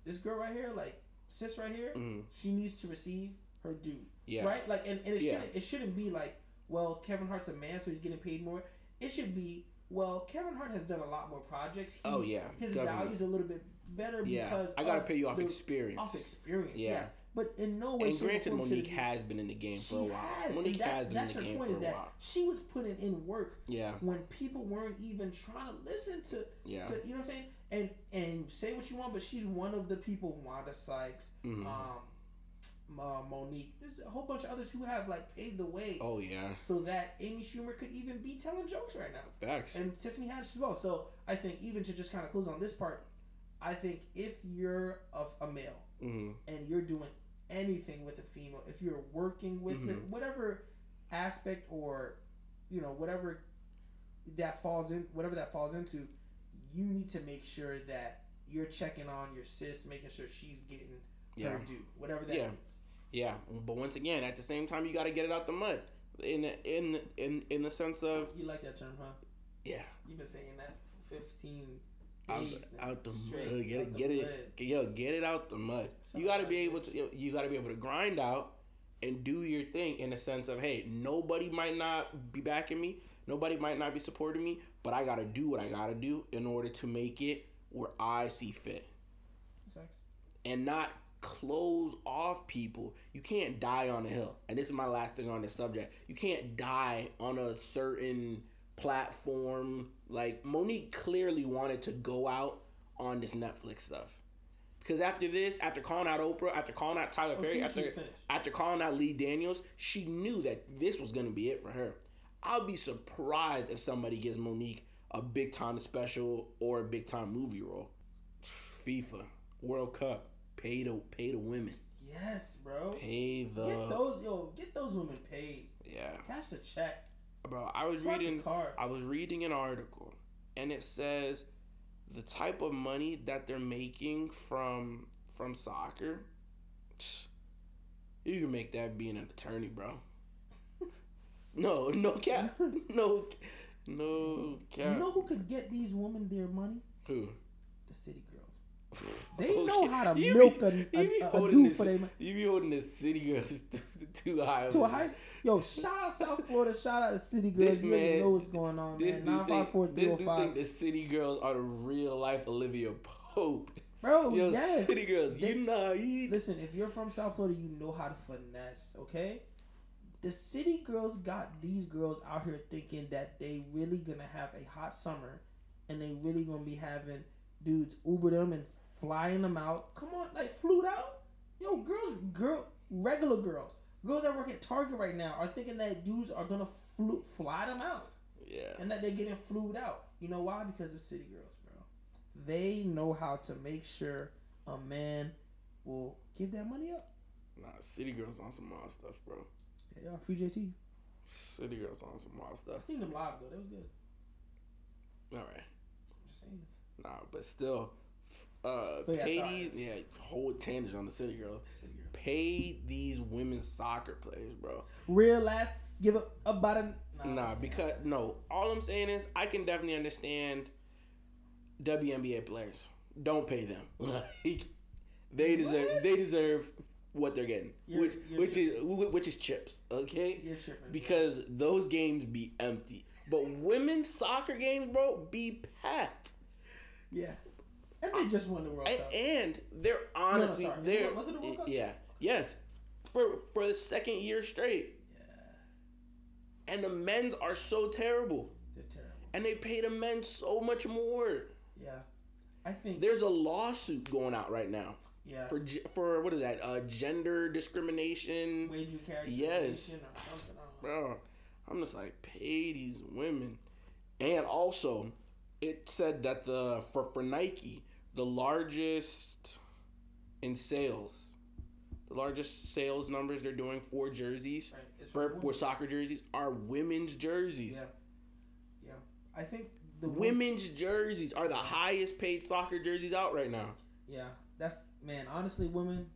this girl right here, like sis right here, Mhm. she needs to receive her due. Yeah. Right? Like, and, and it Yeah. shouldn't it shouldn't be like, well, Kevin Hart's a man, so he's getting paid more. It should be, well, Kevin Hart has done a lot more projects. He's, Oh, yeah, his definitely. value's a little bit better Yeah. because I gotta pay you off experience. Off experience, Yeah. But in no way, and granted, Mo'Nique has been in the game for a while. has, Mo'Nique has been in the her game point for is a that while. she was putting in work Yeah. when people weren't even trying to listen to, Yeah. to you know what I'm saying? And and say what you want, but she's one of the people, Wanda Sykes, Mhm. um, uh, Mo'Nique. There's a whole bunch of others who have like paved the way Oh yeah. so that Amy Schumer could even be telling jokes right now, Facts. and Tiffany Haddish as well. So I think even to just kind of close on this part, I think if you're of a male hmm and you're doing anything with a female, if you're working with her, Mhm. whatever aspect or you know whatever that falls in, whatever that falls into, you need to make sure that you're checking on your sis, making sure she's getting Yeah. her due, whatever that Yeah. means. Yeah. But once again, at the same time, you got to get it out the mud. In in in in the sense of You like that term, huh? yeah, You've been saying that for 15 out, the- out the mud. Get it, get it, yo, get it out the mud. You got to be able to. You got to be able to grind out and do your thing in the sense of hey, nobody might not be backing me, nobody might not be supporting me, but I got to do what I got to do in order to make it where I see fit. Facts. and not close off people. You can't die on a hill. And this is my last thing on this subject. You can't die on a certain platform. Like Mo'Nique clearly wanted to go out on this Netflix stuff. Because after this, after calling out Oprah, after calling out Tyler Oh, Perry, she- after after calling out Lee Daniels, she knew that this was gonna be it for her. I'll be surprised if somebody gives Mo'Nique a big time special or a big time movie role. FIFA, World Cup, pay the pay the women, Yes, bro. pay the Get those, yo, get those women paid. yeah, Cash the check. bro. I was the reading card. I was reading an article, and it says the type of money that they're making from from soccer. You can make that being an attorney, bro. No, no cap, no, no cap. You know who could get these women their money? Who? The city girls. They know how to You milk be- a, a, a, dude this- for their money. You be holding the city girls too high. To a over high. Yo, shout out South Florida, shout out to City Girls. This you man- know what's going on, This man. Nine five four think, this oh dude think the city girls are the real life Olivia Pope. Bro, Yo, Oh, yes. city girls, They- you know, Listen, if you're from South Florida, you know how to finesse, okay? The city girls got these girls out here thinking that they really gonna have a hot summer and they really gonna be having dudes Uber them and flying them out. Come on, like flew out? Yo, girls, girl, regular girls, girls that work at Target right now are thinking that dudes are gonna flew, fly them out yeah. and that they're getting flued out. You know why? Because the city girls, bro. They know how to make sure a man will give that money up. Nah, city girls on some wild stuff, bro. Yeah, free JT. City girls on some wild stuff. I seen them live though. That was good. All right. I'm just saying. Nah, but still, uh, But yeah, sorry. Yeah, whole tangent on the city girls. City Pay these women soccer players, bro. Real last, give it about a Nah, because no. All I'm saying is I can definitely understand WNBA players. Don't pay them. Like they deserve. What? They deserve what they're getting, You're- which you're which is which is chips. Okay, tripping. because those games be empty. But women's soccer games, bro, be packed. yeah, and they just won the World And, Cup. and they're honestly sorry. they're Was it World Cup? yeah yes for for the second year straight. And the men's are so terrible. They're terrible. and they pay the men so much more. Yeah, I think There's a lawsuit going out right now yeah. for for what is that? Uh, gender discrimination. wage you carry. Yes. Or something, I don't know. Bro, I'm just like pay these women, and also it said that the for for Nike the largest in sales, the largest sales numbers they're doing for jerseys Right. It's for for soccer jerseys are women's jerseys. Yeah. Yeah. I think the wo- Women's jerseys are the highest paid soccer jerseys out right now. Yeah, that's man. Honestly, women,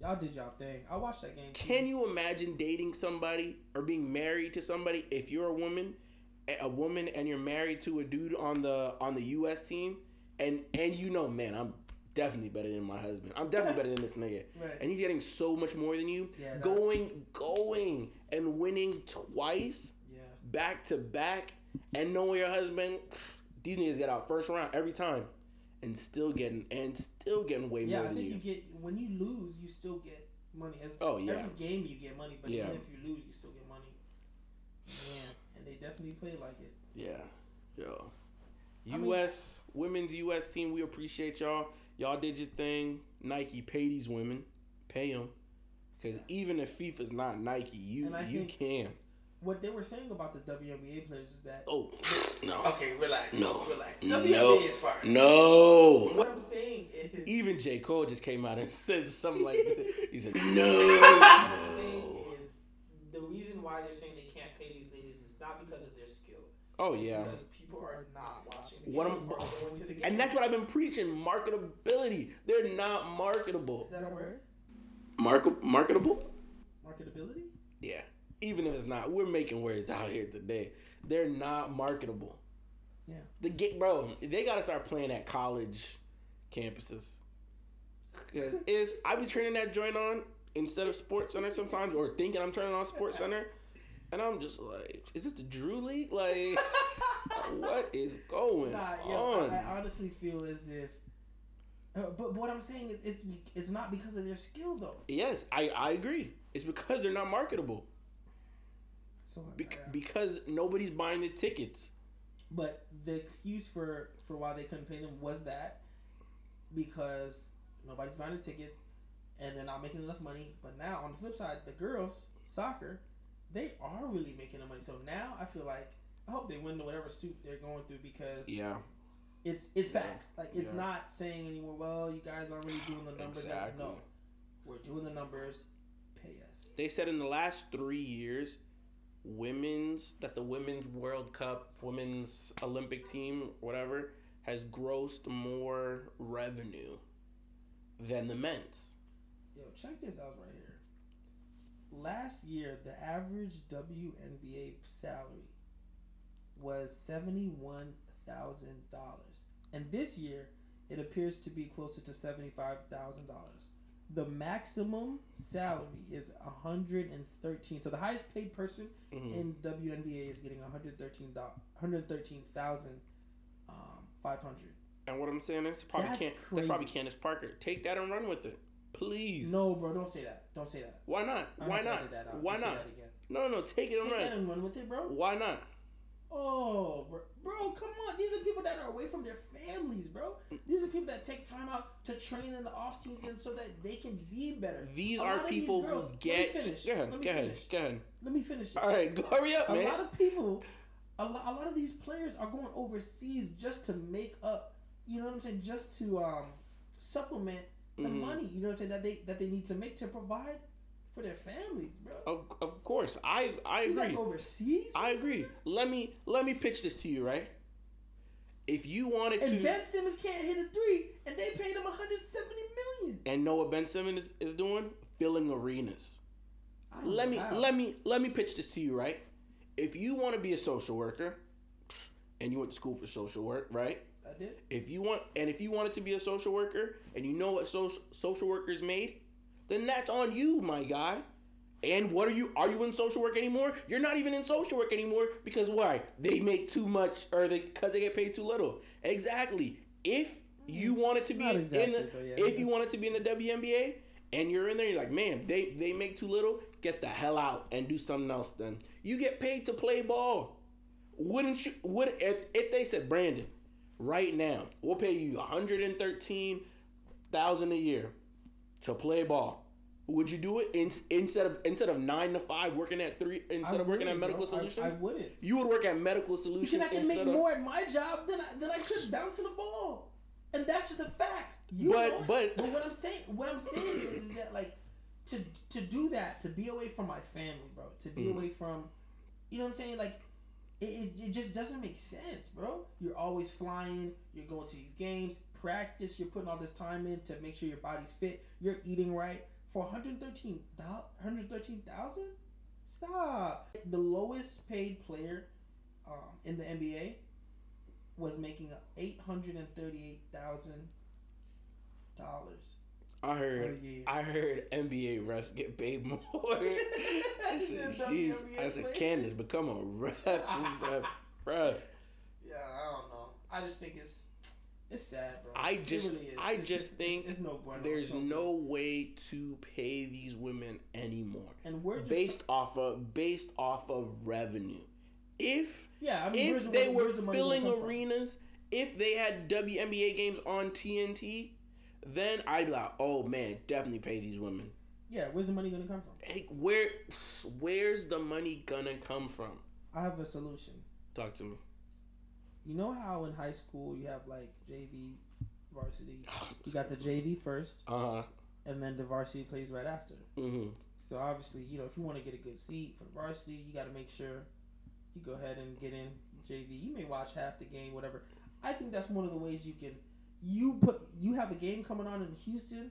y'all did y'all thing. I watched that game. too. Can you imagine dating somebody or being married to somebody if you're a woman, a- a woman and you're married to a dude on the on the US team and and you know, man, I'm definitely better than my husband. I'm definitely better than this nigga. Right. And he's getting so much more than you. Yeah, going going and winning twice Yeah. back to back and knowing your husband these niggas get out first round every time and still getting and still getting way Yeah, more I than think you. you get when you lose, you still get money. As Oh, yeah. every game you get money, but Yeah. even if you lose, you still get money. Yeah, and they definitely play like it. Yeah, yo. I mean- U.S. women's U.S. team, we appreciate y'all. Y'all did your thing. Nike, pay these women, pay them, because even if FIFA's not Nike, you you can. What they were saying about the WNBA players is that Oh no, okay, relax, No. relax. no, WNBA is fire. no. What I'm saying is, Even J Cole just came out and said something like that. He said what I'm no. saying is the reason why they're saying they can't pay these ladies is not because of their skill. Oh yeah. Because people are not watching. The What I'm- going to the game. And that's what I've been preaching. Marketability. They're not marketable. is that a word? Market marketable? Marketability. Yeah. Even if it's not, we're making words out here today. They're not marketable. Yeah. The get bro, they gotta start playing at college campuses. Cause is I be turning that joint on instead of Sports Center sometimes, or thinking I'm turning on Sports Center, and I'm just like, is this the Drew League? Like, what is going Nah, yo, on? I, I honestly feel as if. Uh, but what I'm saying is, it's it's not because of their skill though. yes, I I agree. It's because they're not marketable. So, yeah. because nobody's buying the tickets. but the excuse for for why they couldn't pay them was that because nobody's buying the tickets and they're not making enough money. But now on the flip side, the girls soccer, they are really making the money. So now I feel like I hope they win whatever suit they're going through because Yeah. it's it's facts. Like it's Yeah. not saying anymore. Well, you guys aren't really doing the numbers. Exactly. No, we're doing the numbers. Pay us. They said in the last three years, women's that the women's World Cup, women's Olympic team, whatever, has grossed more revenue than the men's. Yo, check this out right here. Last year, the average WNBA salary was seventy-one thousand dollars, and this year it appears to be closer to seventy-five thousand dollars. The maximum salary is hundred and thirteen. So the highest paid person Mhm. in WNBA is getting one hundred thirteen dollars, hundred thirteen thousand um, five hundred. And what I'm saying is probably That's can't. crazy. That's probably Candace Parker. Take that and run with it, please. No, bro, don't say that. Don't say that. Why not? I Why not? Why Don't not? No, no, take it and Take that run. and run with it, bro. Why not? Oh, bro, bro, come on. These are people that are away from their families, bro. These are people that take time out to train in the off season so that they can be better. These A are of these people girls- who let me get. finish. Go ahead. Let me Go ahead. finish. Go ahead. Let me finish. This. All right, go hurry up, a man. lot of people, a lot, a lot of these players are going overseas just to make up. You know what I'm saying? Just to um supplement the Mhm. money. You know what I'm saying that they that they need to make to provide for their families, bro. Of, of course, I I you agree. overseas. I agree. Let me let me pitch this to you, right? If you wanted And to, Ben Simmons can't hit a three, and they paid him 170 million. and know what Ben Simmons is, is doing, filling arenas. Let me how. let me let me pitch this to you, right? If you want to be a social worker, and you went to school for social work, right? I did. If you want, and if you wanted to be a social worker, and you know what social social workers made, then that's on you, my guy. And what are you? Are you in social work anymore? You're not even in social work anymore because why? They make too much, or they because they get paid too little. Exactly. If you wanted to be Not in the, yeah, if you wanted to be in the WNBA, and you're in there, you're like, man, they they make too little. Get the hell out and do something else. Then you get paid to play ball. Wouldn't you? Would if if they said Brandon, right now, we'll pay you one hundred and thirteen thousand a year to play ball. Would you do it in, instead of instead of nine to five, working at three instead I of working at medical bro. Solutions? I, wouldn't. you would work at medical solutions Because I can make of. more at my job than I, than I could bouncing the ball, and that's just a fact. You But- but- but what I'm saying, what I'm saying is, is that like to to do that, to be away from my family, bro, to be Mm. away from, you know what I'm saying, like. It, it, it just doesn't make sense, bro. You're always flying. You're going to these games, practice. You're putting all this time in to make sure your body's fit. You're eating right for 113 113,000. Stop. The lowest paid player um, in the NBA was making eight hundred and thirty-eight thousand dollars. I heard. Oh, yeah. I heard NBA refs get paid more. I said, "Jeez." I said, "Candace, become a ref, ref, ref." Yeah, I don't know. I just think it's it's sad, bro. I just- really. I It's- just it's- think it's, no bueno. There's no way to pay these women anymore and we're just based off of based off of revenue. If yeah. I mean, if the they were the filling gonna from? arenas, if they had WNBA games on TNT, then I'd be like, oh man, definitely pay these women. Yeah, where's the money gonna come from? Hey, where, where's the money gonna come from? I have a solution. Talk to me. You know how in high school you have like JV, varsity. You got the JV first, Uh huh. and then the varsity plays right after. Mm-hmm. So obviously, you know, if you want to get a good seat for the varsity, you got to make sure you go ahead and get in JV. You may watch half the game, whatever. I think that's one of the ways you can. You put you have a game coming on in Houston,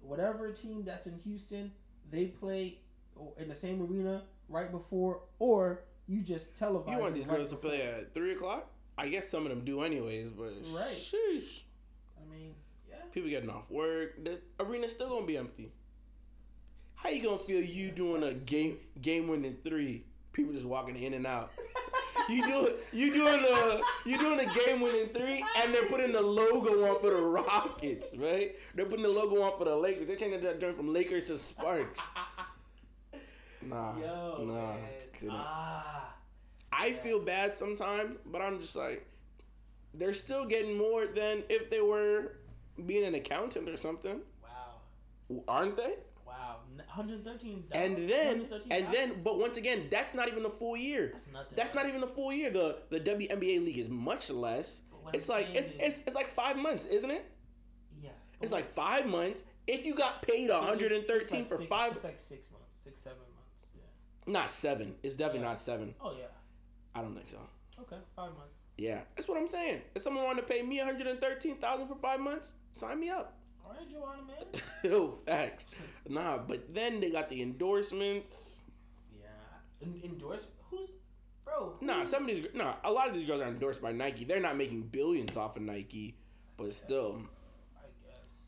whatever team that's in Houston, they play in the same arena right before, or you just televise. You want these right girls to play at three o'clock? I guess some of them do, anyways. But Right. sheesh. I mean, yeah. people getting off work. The arena's still gonna be empty. How you gonna feel you doing a game game winning three? People just walking in and out. You do you doing a you doing a game winning three, and they're putting the logo on for the Rockets, right? They're putting the logo on for the Lakers. They're changing that joint from Lakers to Sparks. Nah, Yo, nah, man. couldn't. Ah. I feel bad sometimes, but I'm just like, they're still getting more than if they were being an accountant or something, Wow. aren't they? Wow. 113. Uh, and then, and then, but once again, that's not even the full year. That's nothing. That's not even the full year. The the WNBA league is much less. It's I'm like it's, it's it's like five months, isn't it? Yeah. It's like five months. If you got paid It's 113 like for six- five, It's like six months, six seven months. Yeah. not seven. It's definitely Yeah. not seven. Oh yeah. I don't think so. Okay, five months. Yeah, that's what I'm saying. If someone wanted to pay me 113,000 for five months, sign me up. All right, Joanna, man. Yo, facts. Nah, but then they got the endorsements. yeah. En- endorse who's, bro? Nah, some of these, nah, a lot of these girls are endorsed by Nike. They're not making billions off of Nike, but still, I guess.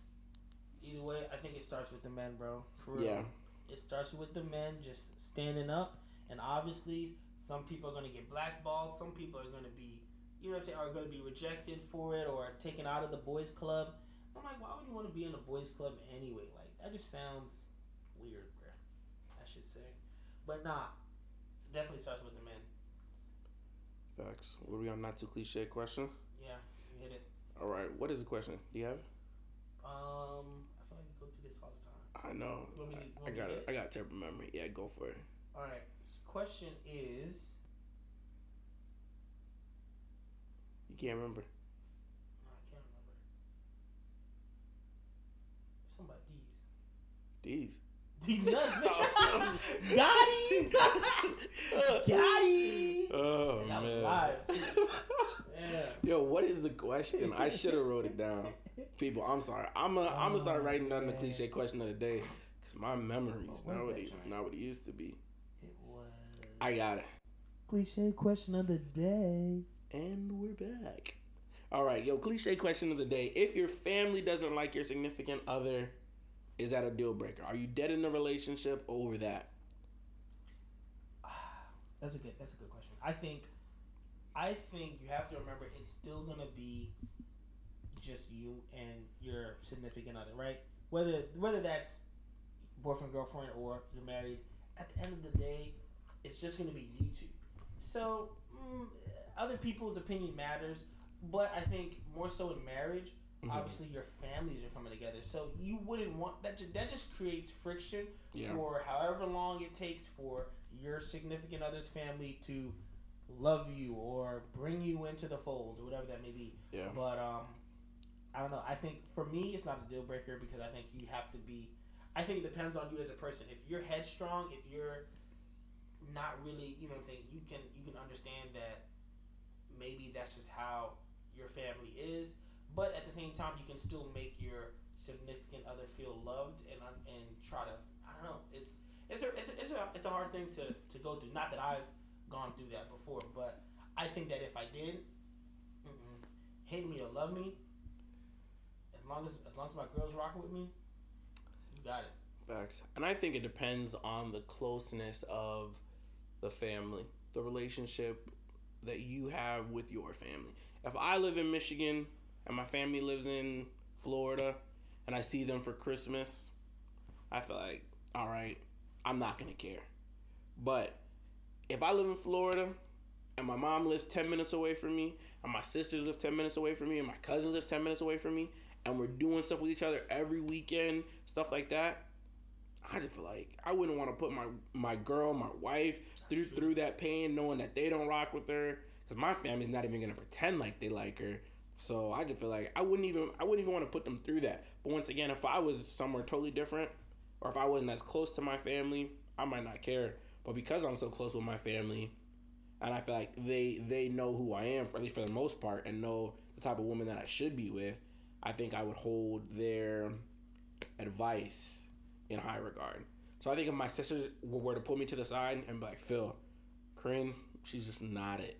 Either way, I think it starts with the men, bro. For real. yeah. It starts with the men just standing up, and obviously, some people are gonna get blackballed. Some people are gonna be, you know, what I'm saying, are gonna be rejected for it or taken out of the boys' club. I'm like, why would you want to be in a boys' club anyway? Like that just sounds weird, bro. I should say, but nah, definitely starts with the men. Facts. What are we on? Not too cliche question. Yeah, you hit it. All right. What is the question? Do you have? it? Um, I feel like we go through this all the time. I know. You want me to- I, I want me to got it. I got terrible memory. Yeah, go for it. All right. Question is, You can't remember. no, I can't remember. Something about these. These. Nuts, nigga. Got him. Oh And man. live. Yeah. Yo, what is the question? I should have wrote it down. People, I'm sorry. I'm a, I'm gonna start Oh, writing down the cliche question of the day because my memory's not what it, not what it used to be. It was. I got it. Cliche question of the day. And we're back. All right, yo, cliche question of the day. If your family doesn't like your significant other, is that a deal breaker? Are you dead in the relationship over that? That's a good. That's a good question. I think. I think you have to remember it's still gonna be just you and your significant other, right? Whether whether that's boyfriend girlfriend or you're married. At the end of the day, it's just gonna be you two. So mm, other people's opinion matters. but I think more so in marriage, Mhm. obviously your families are coming together, so you wouldn't want that. Just, that just creates friction Yeah. for however long it takes for your significant other's family to love you or bring you into the fold or whatever that may be. Yeah. But um, I don't know. I think for me, it's not a deal breaker because I think you have to be. I think it depends on you as a person. If you're headstrong, if you're not really, you know, what I'm saying you can you can understand that maybe that's just how your family is. But at the same time, you can still make your significant other feel loved and and try to. I don't know. It's it's a it's a, it's a, it's a hard thing to, to go through. Not that I've gone through that before, but I think that if I did, hate me or love me, as long as as long as my girl's rocking with me, you got it. Facts. And I think it depends on the closeness of the family, the relationship that you have with your family. If I live in Michigan and my family lives in Florida and I see them for Christmas, I feel like, all right, I'm not to care. But if I live in Florida and my mom lives 10 minutes away from me and my sisters live 10 minutes away from me and my cousins live 10 minutes away from me and we're doing stuff with each other every weekend, stuff like that, I just feel like I wouldn't want to put my my girl, my wife through through that pain, knowing that they don't rock with her, because my family's not even gonna pretend like they like her. So I just feel like I wouldn't even I wouldn't even want to put them through that. But once again, if I was somewhere totally different, or if I wasn't as close to my family, I might not care. But because I'm so close with my family, and I feel like they they know who I am, at least for the most part, and know the type of woman that I should be with, I think I would hold their advice in high regard. So I think if my sisters were to pull me to the side and be like, Phil, Corinne, she's just not it.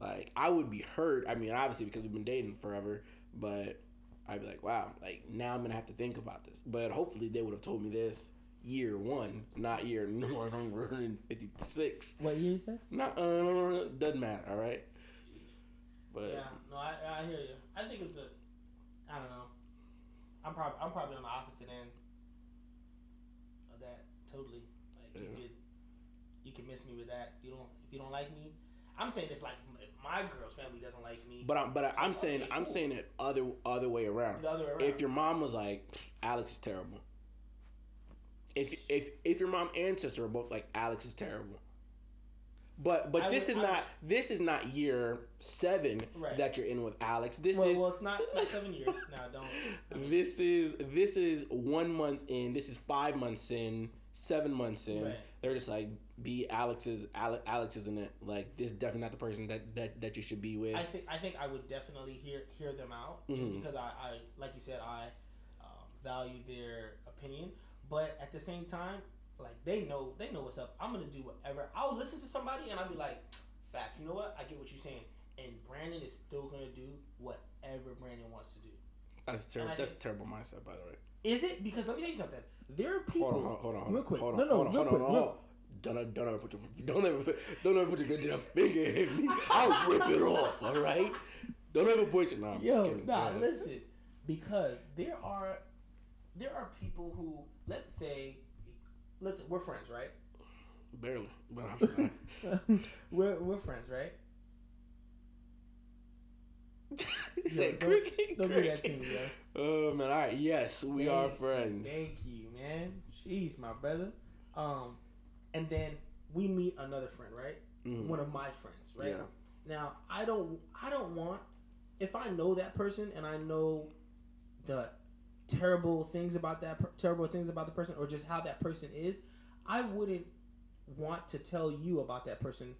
Like I would be hurt. I mean, obviously because we've been dating forever, but I'd be like, wow, like now I'm gonna have to think about this. But hopefully they would have told me this year one, not year 156. What year you said? Not uh, doesn't matter. All right. But Yeah, no, I, I hear you. I think it's a, I don't know. I'm probably I'm probably on the opposite end of that. Totally. Like you could you can miss me with that. If you don't if you don't like me, I'm saying if like if my girl's family doesn't like me, but I'm but I, I'm saying Okay, I'm cool. saying it other other way around. the other way around. if your mom was like Alex is terrible. If if if your mom and sister are both like Alex is terrible. But but I this would- is I not this is not year seven Right. that you're in with Alex. This well, is well, it's not it's not seven years now. Don't. I mean, this is this is one month in. This is five months in. Seven months in. Right. They're just like be Alex's Alex, Alex isn't it? Like this is definitely not the person that that, that you should be with. I think I think I would definitely hear hear them out just Mhm. because I, I like you said I um, value their opinion, but at the same time, like they know they know what's up. I'm gonna do whatever. I'll listen to somebody and I'll be like, fact. You know what? I get what you're saying. And Brandon is still gonna do whatever Brandon wants to do. that's terrible. That's a think- terrible mindset, by the way. Is it? Because let me tell you something. There are people. Hold on, hold on, hold on, real quick. Hold on, no, no, hold on, real hold quick. on, hold on. Don't ever, don't ever put your don't ever put, don't ever put your good enough finger in me. I'll rip it off. All right. Don't ever put your. I'm Yo, nah, listen. Because there are there are people who let's say let's we're friends, right? Barely, but I'm we're we're friends, right? Yo, don't, "Cricket, don't do that to me, yo. Oh man, all right. Yes, we are friends. Thank you, man. Jeez, my brother. Um, and then we meet another friend, right? Mhm. One of my friends, right? Yeah. Now I don't I don't want if I know that person and I know the terrible things about that per- terrible things about the person or just how that person is, I wouldn't want to tell you about that person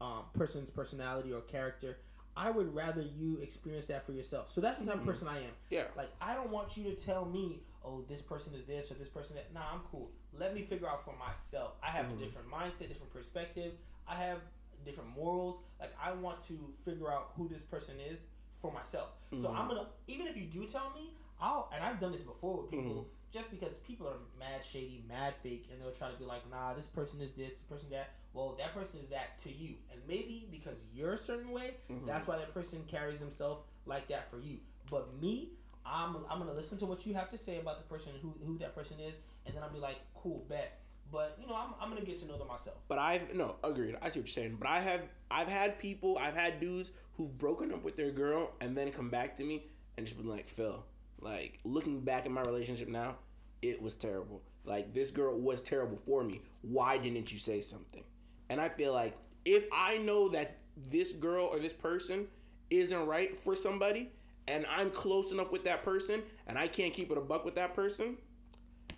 um, person's personality or character. I would rather you experience that for yourself. So that's the type Mhm. of person I am. Yeah. Like I don't want you to tell me, oh, this person is this or this person that. Nah, I'm cool. Let me figure out for myself. I have Mhm. a different mindset, different perspective. I have different morals. Like I want to figure out who this person is for myself. So Mhm. I'm gonna even if you do tell me, I'll and I've done this before with people. Mhm. Just because people are mad shady, mad fake, and they'll try to be like, nah, this person is this, this person that. Well, that person is that to you, and maybe because you're a certain way, Mhm. that's why that person carries himself like that for you. But me, I'm I'm gonna listen to what you have to say about the person who who that person is, and then I'll be like, cool, bet. But you know, I'm, I'm gonna get to know them myself. But I've no agreed. I see what you're saying. But I have I've had people I've had dudes who've broken up with their girl and then come back to me and just been like Phil, like looking back at my relationship now, it was terrible. Like this girl was terrible for me. Why didn't you say something? And I feel like if I know that this girl or this person isn't right for somebody and I'm close enough with that person and I can't keep it a buck with that person,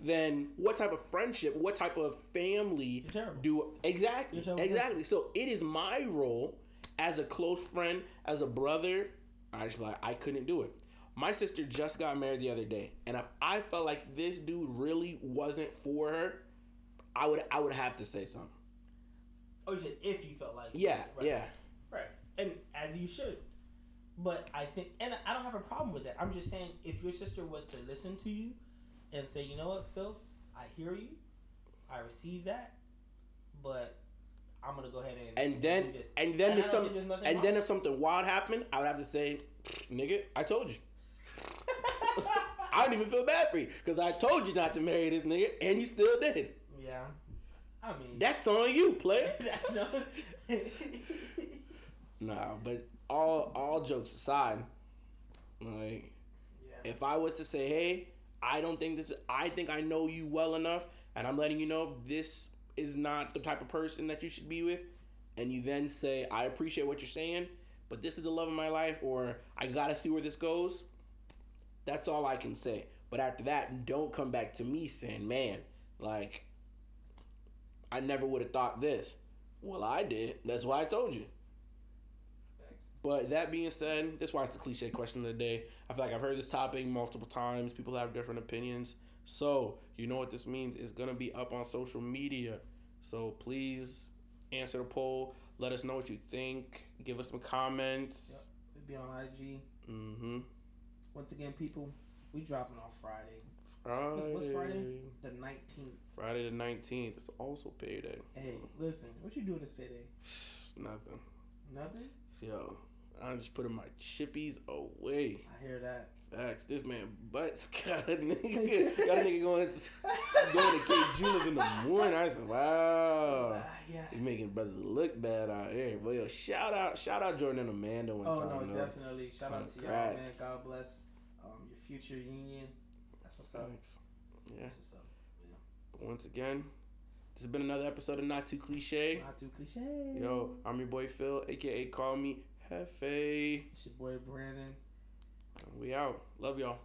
then what type of friendship, what type of family do exactly exactly. So it is my role as a close friend, as a brother. I just like I couldn't do it. My sister just got married the other day, and if I felt like this dude really wasn't for her, I would I would have to say something. Oh, you said if you felt like. Yeah, was, right. yeah. Right. And as you should. But I think, and I don't have a problem with that. I'm just saying, if your sister was to listen to you and say, you know what, Phil, I hear you, I receive that, but I'm gonna go ahead and And then do this. and then I if some and wrong then if something wild happened, I would have to say, nigga, I told you. I don't even feel bad for you because I told you not to marry this nigga, and he still did. yeah. I mean, That's on you, player. that's not. Nah, but all all jokes aside, like yeah. if I was to say, hey, I don't think this. I think I know you well enough, and I'm letting you know this is not the type of person that you should be with, and you then say, I appreciate what you're saying, but this is the love of my life, or I gotta see where this goes. That's all I can say. But after that, don't come back to me saying, man, like, I never would have thought this. Well, I did. That's why I told you. But that being said, that's why it's the cliche question of the day. I feel like I've heard this topic multiple times. People have different opinions. So, you know what this means? It's going to be up on social media. So, please answer the poll. Let us know what you think. Give us some comments. Yep. It'd be on IG. Mm-hmm. Once again, people, we dropping on Friday, Friday. what's Friday? the 19th. Friday the 19th. It's also payday. Hey, listen, what you doing this payday? Nothing. Nothing. Yo, I'm just putting my chippies away. I hear that. Facts. This man butts got a nigga, got nigga going to, going to Kay Jewelers in the morning. I said, wow. Ah, yeah. You making brothers look bad out here. But yo, shout out, shout out Jordan and Amanda one Oh time. Oh, no, though. definitely. Shout out to y'all, man. God bless um, your future union. That's what's up. Thanks. Yeah. That's what's up. Yeah. But once again, this has been another episode of Not Too Cliche. Not too cliche. Yo, I'm your boy Phil, aka Call Me Hefe. It's your boy Brandon. We out. Love y'all.